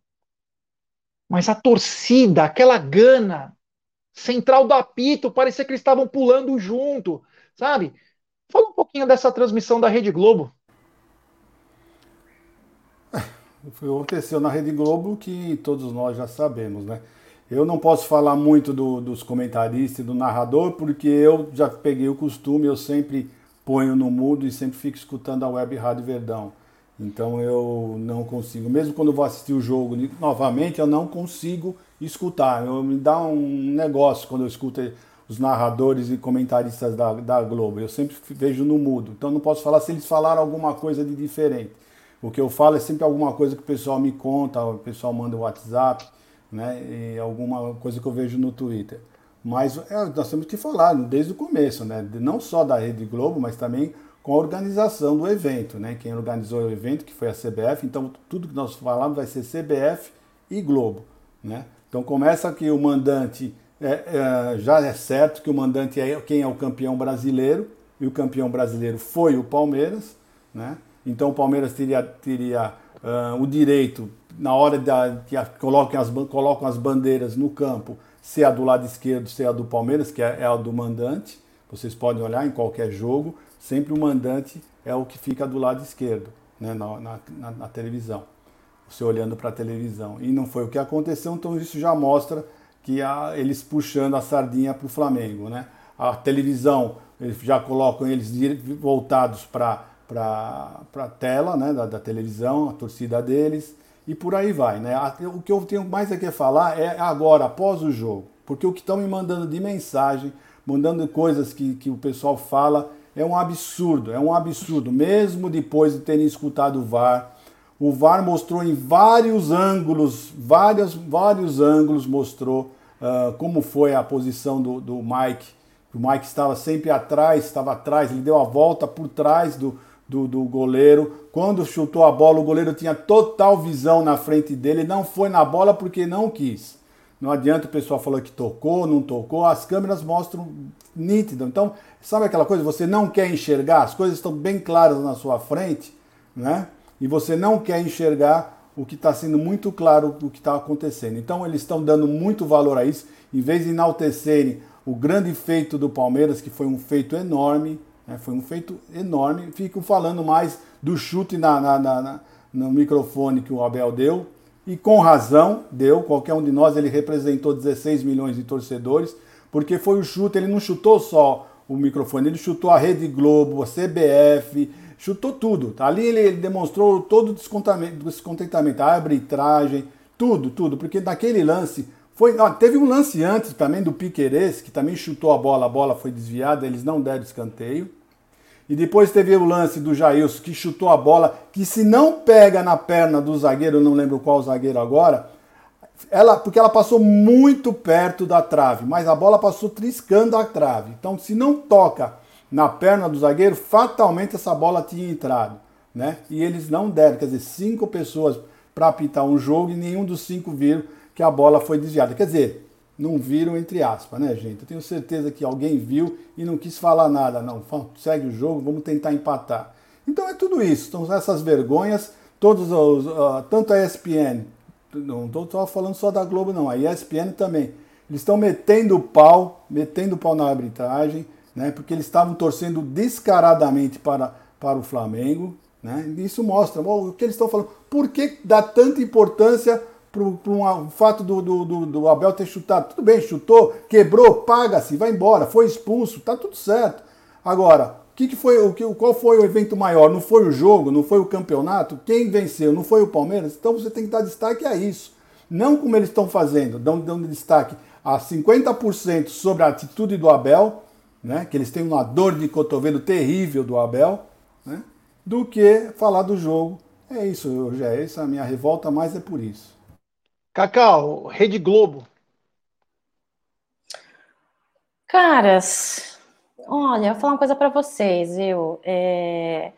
S1: Mas a torcida, aquela gana, central do apito, parecia que eles estavam pulando junto, sabe? Fala um pouquinho dessa transmissão da Rede Globo.
S3: Foi aconteceu na Rede Globo que todos nós já sabemos, né? Eu não posso falar muito do, dos comentaristas e do narrador, porque eu já peguei o costume, eu sempre ponho no mudo e sempre fico escutando a Web Rádio Verdão. Então eu não consigo, mesmo quando vou assistir o jogo novamente, eu não consigo escutar. Eu, me dá um negócio quando eu escuto os narradores e comentaristas da, da Globo. Eu sempre vejo no mudo. Então não posso falar se eles falaram alguma coisa de diferente. O que eu falo é sempre alguma coisa que o pessoal me conta, o pessoal manda o WhatsApp, né? E alguma coisa que eu vejo no Twitter. Mas é, nós temos que falar desde o começo, né? Não só da Rede Globo, mas também com a organização do evento, né? Quem organizou o evento, que foi a CBF, então tudo que nós falamos vai ser CBF e Globo, né? Então começa que o mandante é, é, já é certo que o mandante é quem é o campeão brasileiro e o campeão brasileiro foi o Palmeiras, né? Então o Palmeiras teria, teria uh, o direito na hora da, que a, colocam, as, colocam as bandeiras no campo, ser a do lado esquerdo, ser a do Palmeiras, que é, é a do mandante. Vocês podem olhar em qualquer jogo, sempre o mandante é o que fica do lado esquerdo, né, na, na, na televisão. Você olhando para a televisão. E não foi o que aconteceu, então isso já mostra que eles puxando a sardinha para o Flamengo. Né? A televisão, eles já colocam eles voltados para a tela né, da, da, televisão, a torcida deles, e por aí vai. Né? O que eu tenho mais a falar é agora, após o jogo, porque o que estão me mandando de mensagem, mandando coisas que, que o pessoal fala, é um absurdo, é um absurdo. Mesmo depois de terem escutado o VAR, o VAR mostrou em vários ângulos, vários, vários ângulos mostrou uh, como foi a posição do, do Mike. O Mike estava sempre atrás, estava atrás, ele deu a volta por trás do, do, do, goleiro. Quando chutou a bola, o goleiro tinha total visão na frente dele, não foi na bola porque não quis. Não adianta o pessoal falar que tocou, não tocou, as câmeras mostram nítido. Então, sabe aquela coisa, você não quer enxergar, as coisas estão bem claras na sua frente, né? E você não quer enxergar o que está sendo muito claro o que está acontecendo. Então eles estão dando muito valor a isso, em vez de enaltecerem o grande feito do Palmeiras, que foi um feito enorme, né, foi um feito enorme, ficam falando mais do chute na, na, na, no microfone que o Abel deu, e com razão deu, qualquer um de nós, ele representou 16 milhões de torcedores, porque foi o chute, ele não chutou só o microfone, ele chutou a Rede Globo, a CBF, chutou tudo. Ali ele, demonstrou todo o descontentamento, a arbitragem, tudo, tudo, porque naquele lance foi, ó, teve um lance antes também do Piqueires, que também chutou a bola, a bola foi desviada, eles não deram escanteio. E depois teve o lance do Jailson, que chutou a bola, que se não pega na perna do zagueiro, não lembro qual zagueiro agora, ela, porque ela passou muito perto da trave, mas a bola passou triscando a trave. Então, se não toca na perna do zagueiro, fatalmente essa bola tinha entrado. Né? E eles não deram, quer dizer, cinco pessoas para apitar um jogo e nenhum dos cinco viram que a bola foi desviada. Quer dizer, não viram entre aspas, né, gente? Eu tenho certeza que alguém viu e não quis falar nada, não. Segue o jogo, vamos tentar empatar. Então é tudo isso, são essas vergonhas, todos os, uh, tanto a ESPN, não estou falando só da Globo, não, a ESPN também. Eles estão metendo o pau, metendo o pau na arbitragem, né, porque eles estavam torcendo descaradamente para, para o Flamengo. Né, isso mostra o que eles estão falando. Por que dá tanta importância para o fato do, do, do, do, Abel ter chutado? Tudo bem, chutou, quebrou, paga-se, vai embora, foi expulso, tá tudo certo. Agora, que, que foi o que, qual foi o evento maior? Não foi o jogo, não foi o campeonato? Quem venceu? Não foi o Palmeiras? Então você tem que dar destaque a isso. Não como eles estão fazendo, dando, dando destaque a 50% sobre a atitude do Abel né, que eles têm uma dor de cotovelo terrível do Abel, né, do que falar do jogo. É isso, já é isso a minha revolta, mas é por isso.
S1: Cacau, Rede Globo.
S2: Caras, olha, vou falar uma coisa para vocês, eu é...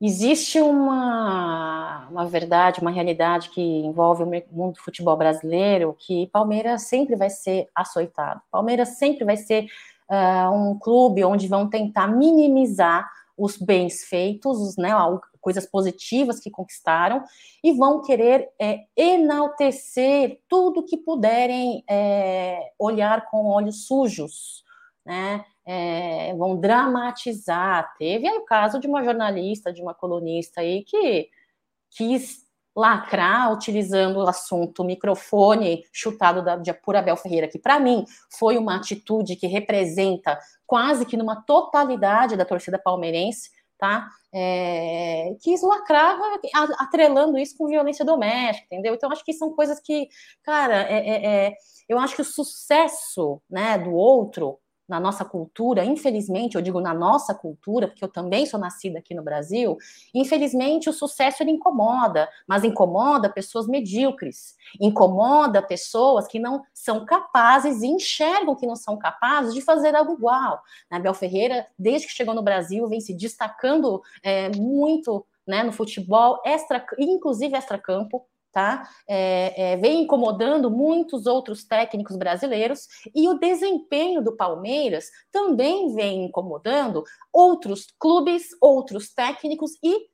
S2: existe uma, uma verdade, uma realidade que envolve o mundo do futebol brasileiro, que Palmeiras sempre vai ser açoitado. Palmeiras sempre vai ser uh, um clube onde vão tentar minimizar os bens feitos, né, coisas positivas que conquistaram, e vão querer é, enaltecer tudo que puderem é, olhar com olhos sujos, né? É, vão dramatizar. Teve aí o caso de uma jornalista, de uma colunista aí que quis lacrar utilizando o assunto microfone chutado da, de por Abel Ferreira, que para mim foi uma atitude que representa quase que numa totalidade da torcida palmeirense, tá? É, quis lacrar atrelando isso com violência doméstica, entendeu? Então acho que são coisas que, cara, é, é, é eu acho que o sucesso, né, do outro na nossa cultura, infelizmente, eu digo na nossa cultura, porque eu também sou nascida aqui no Brasil, infelizmente o sucesso ele incomoda, mas incomoda pessoas medíocres, incomoda pessoas que não são capazes e enxergam que não são capazes de fazer algo igual. A Bel Ferreira, desde que chegou no Brasil, vem se destacando é, muito né, no futebol, extra, inclusive extra-campo, tá? É, é, vem incomodando muitos outros técnicos brasileiros e o desempenho do Palmeiras também vem incomodando outros clubes, outros técnicos e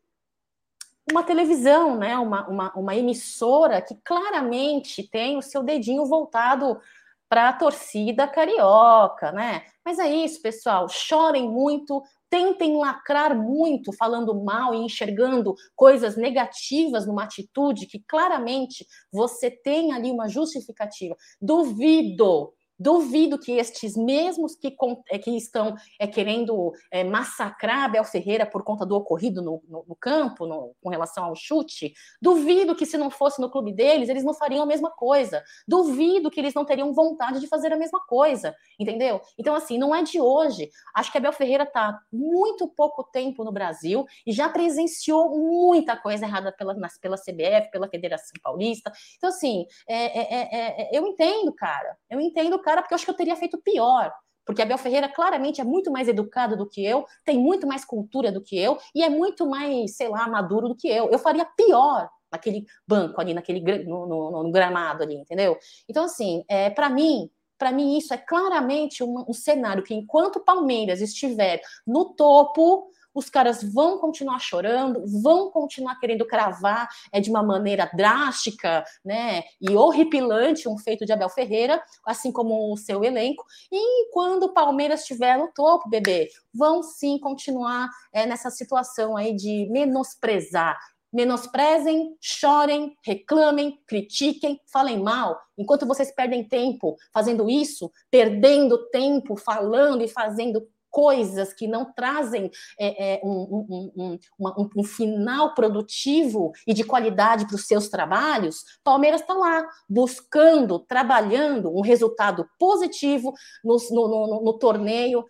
S2: uma televisão, né? Uma, uma, uma emissora que claramente tem o seu dedinho voltado para a torcida carioca, né? Mas é isso, pessoal. Chorem muito, tentem lacrar muito, falando mal e enxergando coisas negativas numa atitude que claramente você tem ali uma justificativa. Duvido Duvido que estes mesmos que, é, que estão é, querendo é, massacrar Abel Ferreira por conta do ocorrido no, no, no campo, no, com relação ao chute, duvido que se não fosse no clube deles, eles não fariam a mesma coisa. Duvido que eles não teriam vontade de fazer a mesma coisa, entendeu? Então, assim, não é de hoje. Acho que Abel Ferreira está muito pouco tempo no Brasil e já presenciou muita coisa errada pela, pela CBF, pela Federação Paulista. Então, assim, é, é, é, eu entendo, cara. Eu entendo cara, porque eu acho que eu teria feito pior. Porque Abel Ferreira claramente é muito mais educado do que eu, tem muito mais cultura do que eu e é muito mais, sei lá, maduro do que eu. Eu faria pior naquele banco ali, naquele no, no, no gramado ali, entendeu? Então, assim, é, para mim, para mim isso é claramente um, um cenário que enquanto Palmeiras estiver no topo, os caras vão continuar chorando, vão continuar querendo cravar é, de uma maneira drástica né, e horripilante um feito de Abel Ferreira, assim como o seu elenco. E quando o Palmeiras estiver no topo, bebê, vão sim continuar é, nessa situação aí de menosprezar menosprezem, chorem, reclamem, critiquem, falem mal. Enquanto vocês perdem tempo fazendo isso, perdendo tempo falando e fazendo coisas que não trazem é, é, um, um, um, um, final produtivo e de qualidade para os seus trabalhos, Palmeiras está lá buscando, trabalhando um resultado positivo no, no, no, no torneio,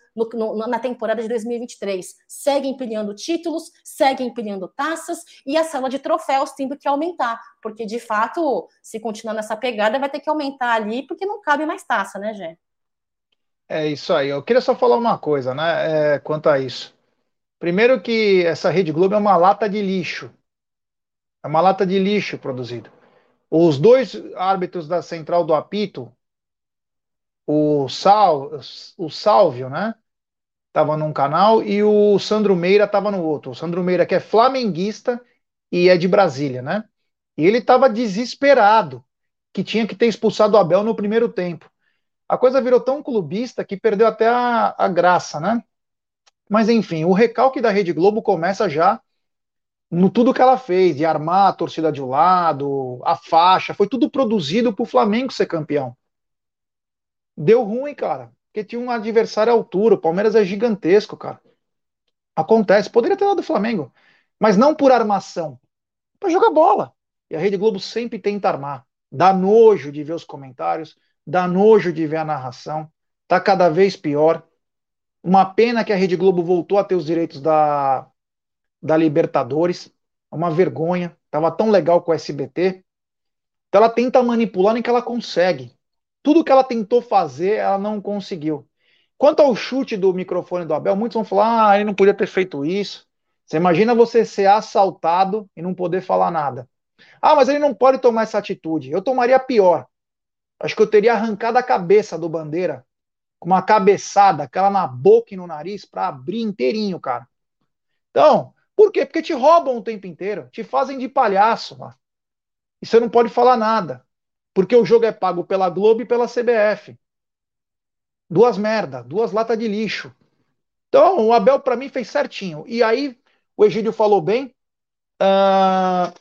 S2: na temporada de 2023. Segue empilhando títulos, segue empilhando taças e a sala de troféus tendo que aumentar, porque de fato, se continuar nessa pegada, vai ter que aumentar ali, porque não cabe mais taça, né, Gê?
S1: É isso aí. Eu queria só falar uma coisa, né, é, quanto a isso. Primeiro que essa Rede Globo é uma lata de lixo. É uma lata de lixo produzido. Os dois árbitros da central do apito, o Sal, o Salvio, né? Tava num canal e o Sandro Meira tava no outro. O Sandro Meira que é flamenguista e é de Brasília, né? E ele tava desesperado que tinha que ter expulsado o Abel no primeiro tempo a coisa virou tão clubista que perdeu até a, a graça, né? Mas enfim, o recalque da Rede Globo começa já no tudo que ela fez, de armar a torcida de um lado, a faixa, foi tudo produzido para o Flamengo ser campeão. Deu ruim, cara, porque tinha um adversário à altura, o Palmeiras é gigantesco, cara. Acontece, poderia ter dado o Flamengo, mas não por armação, para jogar bola. E a Rede Globo sempre tenta armar. Dá nojo de ver os comentários, dá nojo de ver a narração, tá cada vez pior. Uma pena que a Rede Globo voltou a ter os direitos da, da Libertadores, uma vergonha, tava tão legal com o SBT. Então ela tenta manipular em que ela consegue. Tudo que ela tentou fazer, ela não conseguiu. Quanto ao chute do microfone do Abel, muitos vão falar: ah, ele não podia ter feito isso. Você imagina você ser assaltado e não poder falar nada. Ah, mas ele não pode tomar essa atitude. Eu tomaria pior. Acho que eu teria arrancado a cabeça do Bandeira com uma cabeçada, aquela na boca e no nariz, para abrir inteirinho, cara. Então, por quê? Porque te roubam o tempo inteiro, te fazem de palhaço, mano. E você não pode falar nada. Porque o jogo é pago pela Globo e pela CBF. Duas merda, duas latas de lixo. Então, o Abel, para mim, fez certinho. E aí, o Egídio falou bem uh,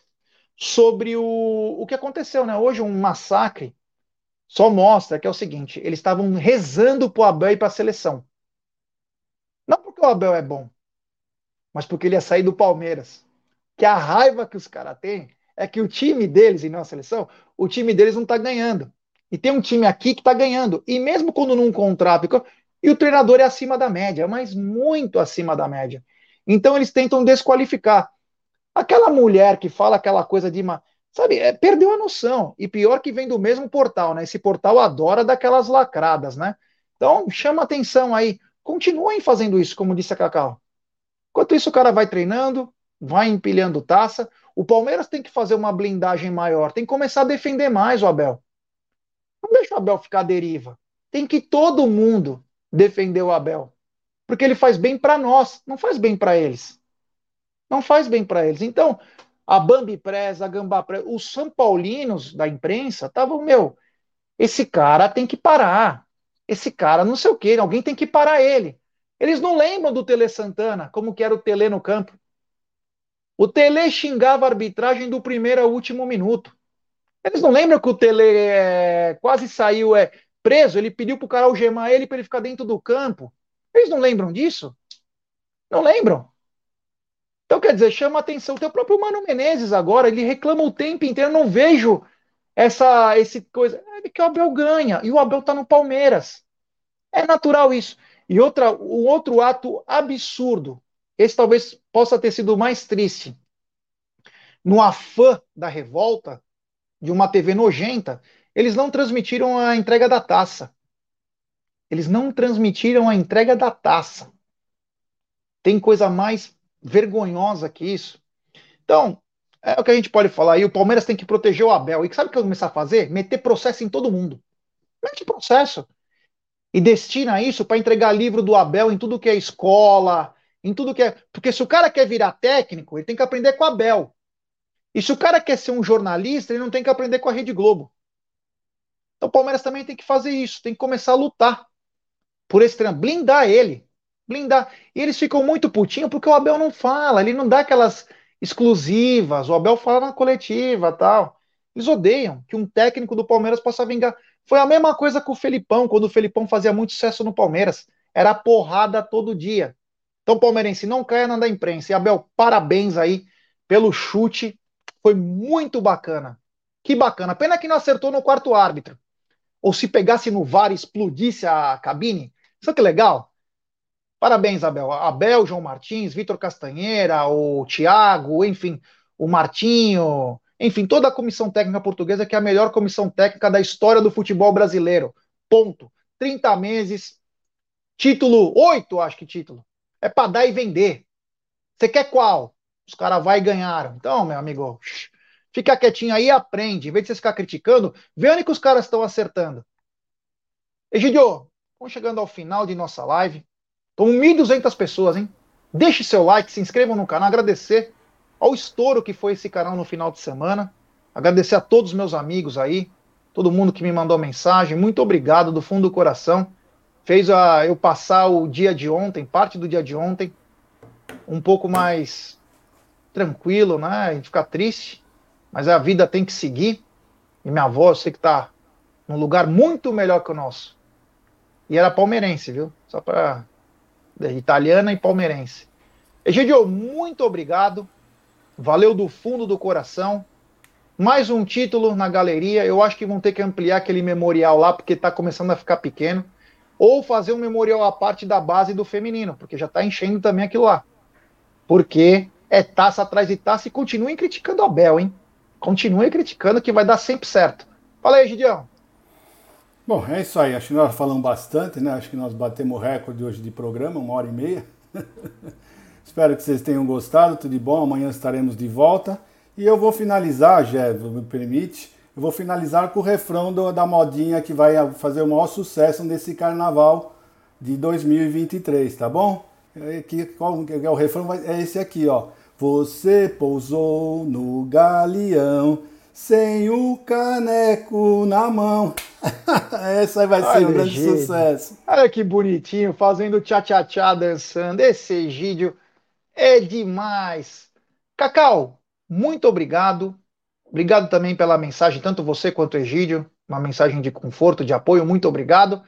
S1: sobre o, o que aconteceu, né? Hoje, um massacre só mostra que é o seguinte: eles estavam rezando para o Abel e para a seleção. Não porque o Abel é bom, mas porque ele ia sair do Palmeiras. Que a raiva que os caras têm é que o time deles, e não a seleção, o time deles não está ganhando. E tem um time aqui que está ganhando. E mesmo quando não contrata, e o treinador é acima da média, mas muito acima da média. Então eles tentam desqualificar. Aquela mulher que fala aquela coisa de uma Sabe, é, perdeu a noção. E pior que vem do mesmo portal, né? Esse portal adora daquelas lacradas, né? Então, chama atenção aí. Continuem fazendo isso, como disse a Cacau. Enquanto isso, o cara vai treinando, vai empilhando taça. O Palmeiras tem que fazer uma blindagem maior, tem que começar a defender mais o Abel. Não deixa o Abel ficar à deriva. Tem que todo mundo defender o Abel. Porque ele faz bem para nós, não faz bem para eles. Não faz bem para eles. Então, a Bambi Presa, a Gambá Presa, os São Paulinos da imprensa estavam, meu, esse cara tem que parar. Esse cara, não sei o quê, alguém tem que parar ele. Eles não lembram do Tele Santana, como que era o Tele no campo. O Tele xingava a arbitragem do primeiro ao último minuto. Eles não lembram que o Tele é, quase saiu é, preso, ele pediu para o cara algemar ele para ele ficar dentro do campo. Eles não lembram disso? Não lembram? Então, quer dizer, chama atenção. O próprio Mano Menezes agora, ele reclama o tempo inteiro. Eu não vejo essa esse coisa. É que o Abel ganha e o Abel tá no Palmeiras. É natural isso. E outra, um outro ato absurdo. Esse talvez possa ter sido mais triste. No afã da revolta de uma TV nojenta, eles não transmitiram a entrega da taça. Eles não transmitiram a entrega da taça. Tem coisa mais vergonhosa que isso. Então, é o que a gente pode falar. E o Palmeiras tem que proteger o Abel. E sabe o que começar a fazer? Meter processo em todo mundo. Mete processo. E destina isso para entregar livro do Abel em tudo que é escola, em tudo que é. Porque se o cara quer virar técnico, ele tem que aprender com o Abel. E se o cara quer ser um jornalista, ele não tem que aprender com a Rede Globo. Então o Palmeiras também tem que fazer isso, tem que começar a lutar por esse treino, blindar ele. Blindar. E eles ficam muito putinhos porque o Abel não fala, ele não dá aquelas exclusivas. O Abel fala na coletiva tal. Eles odeiam que um técnico do Palmeiras possa vingar. Foi a mesma coisa com o Felipão, quando o Felipão fazia muito sucesso no Palmeiras. Era porrada todo dia. Então, palmeirense, não caia na da imprensa. E Abel, parabéns aí pelo chute. Foi muito bacana. Que bacana. Pena que não acertou no quarto árbitro. Ou se pegasse no VAR e explodisse a cabine. Isso que legal. Parabéns, Abel. Abel, João Martins, Vitor Castanheira, o Thiago, enfim, o Martinho, enfim, toda a comissão técnica portuguesa, que é a melhor comissão técnica da história do futebol brasileiro. Ponto. 30 meses, título, oito, acho que título. É para dar e vender. Você quer qual? Os caras vai e ganharam. Então, meu amigo, fica quietinho aí e aprende. Em vez de você ficar criticando, vê onde que os caras estão acertando. Egidio, vamos chegando ao final de nossa live. Estão 1.200 pessoas, hein? Deixe seu like, se inscrevam no canal, agradecer ao estouro que foi esse canal no final de semana. Agradecer a todos os meus amigos aí, todo mundo que me mandou mensagem. Muito obrigado do fundo do coração. Fez a, eu passar o dia de ontem, parte do dia de ontem, um pouco mais tranquilo, né? E ficar triste. Mas a vida tem que seguir. E minha avó, eu sei que tá num lugar muito melhor que o nosso. E era palmeirense, viu? Só para italiana e palmeirense. Egidio, muito obrigado. Valeu do fundo do coração. Mais um título na galeria. Eu acho que vão ter que ampliar aquele memorial lá, porque está começando a ficar pequeno. Ou fazer um memorial à parte da base do feminino, porque já está enchendo também aquilo lá. Porque é taça atrás de taça e continuem criticando a Bel, hein? Continuem criticando que vai dar sempre certo. Fala aí, Gidião.
S3: Bom, é isso aí. Acho que nós falamos bastante, né? Acho que nós batemos o recorde hoje de programa, uma hora e meia. Espero que vocês tenham gostado, tudo de bom. Amanhã estaremos de volta. E eu vou finalizar, Jé, me permite, eu vou finalizar com o refrão do, da modinha que vai fazer o maior sucesso nesse carnaval de 2023, tá bom? É, que, qual é o refrão? É esse aqui, ó. Você pousou no galeão sem o caneco na mão. Essa vai ser um grande sucesso.
S1: Olha que bonitinho, fazendo tchá-tchá-tchá dançando. Esse Egídio é demais. Cacau, muito obrigado. Obrigado também pela mensagem, tanto você quanto o Egídio. Uma mensagem de conforto, de apoio. Muito obrigado.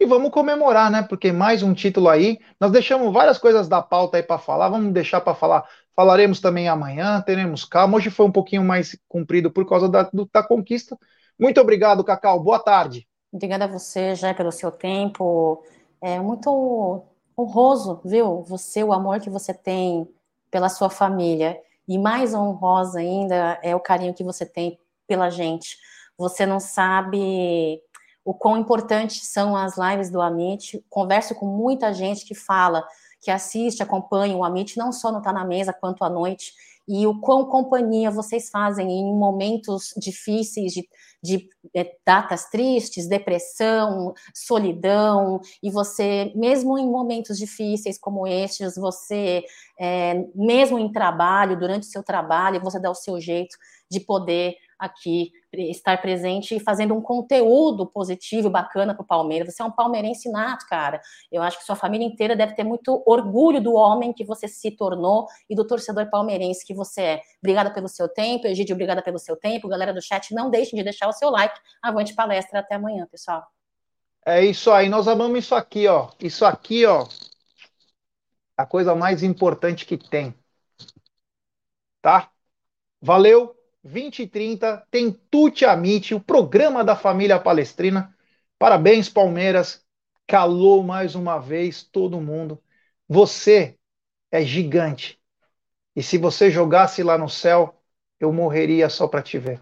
S1: E vamos comemorar, né? Porque mais um título aí. Nós deixamos várias coisas da pauta aí para falar. Vamos deixar para falar Falaremos também amanhã, teremos calma. Hoje foi um pouquinho mais comprido por causa da, do, da conquista. Muito obrigado, Cacau. Boa tarde.
S2: Obrigada a você, já pelo seu tempo. É muito honroso, viu? Você, o amor que você tem pela sua família. E mais honrosa ainda é o carinho que você tem pela gente. Você não sabe o quão importantes são as lives do Amit. Converso com muita gente que fala que assiste, acompanha o Amit, não só no Tá na Mesa, quanto à noite, e o quão companhia vocês fazem em momentos difíceis, de, de é, datas tristes, depressão, solidão, e você, mesmo em momentos difíceis como estes, você, é, mesmo em trabalho, durante o seu trabalho, você dá o seu jeito de poder aqui estar presente e fazendo um conteúdo positivo, bacana para o Palmeiras. Você é um palmeirense nato, cara. Eu acho que sua família inteira deve ter muito orgulho do homem que você se tornou e do torcedor palmeirense que você é. Obrigada pelo seu tempo, Egídio, obrigada pelo seu tempo. Galera do chat, não deixem de deixar o seu like. Avante palestra, até amanhã, pessoal.
S1: É isso aí, nós amamos isso aqui, ó. Isso aqui, ó. A coisa mais importante que tem. Tá? Valeu, 20 e 30, tem Tuti Amite, o programa da família palestrina. Parabéns, Palmeiras. Calou mais uma vez todo mundo. Você é gigante. E se você jogasse lá no céu, eu morreria só para te ver.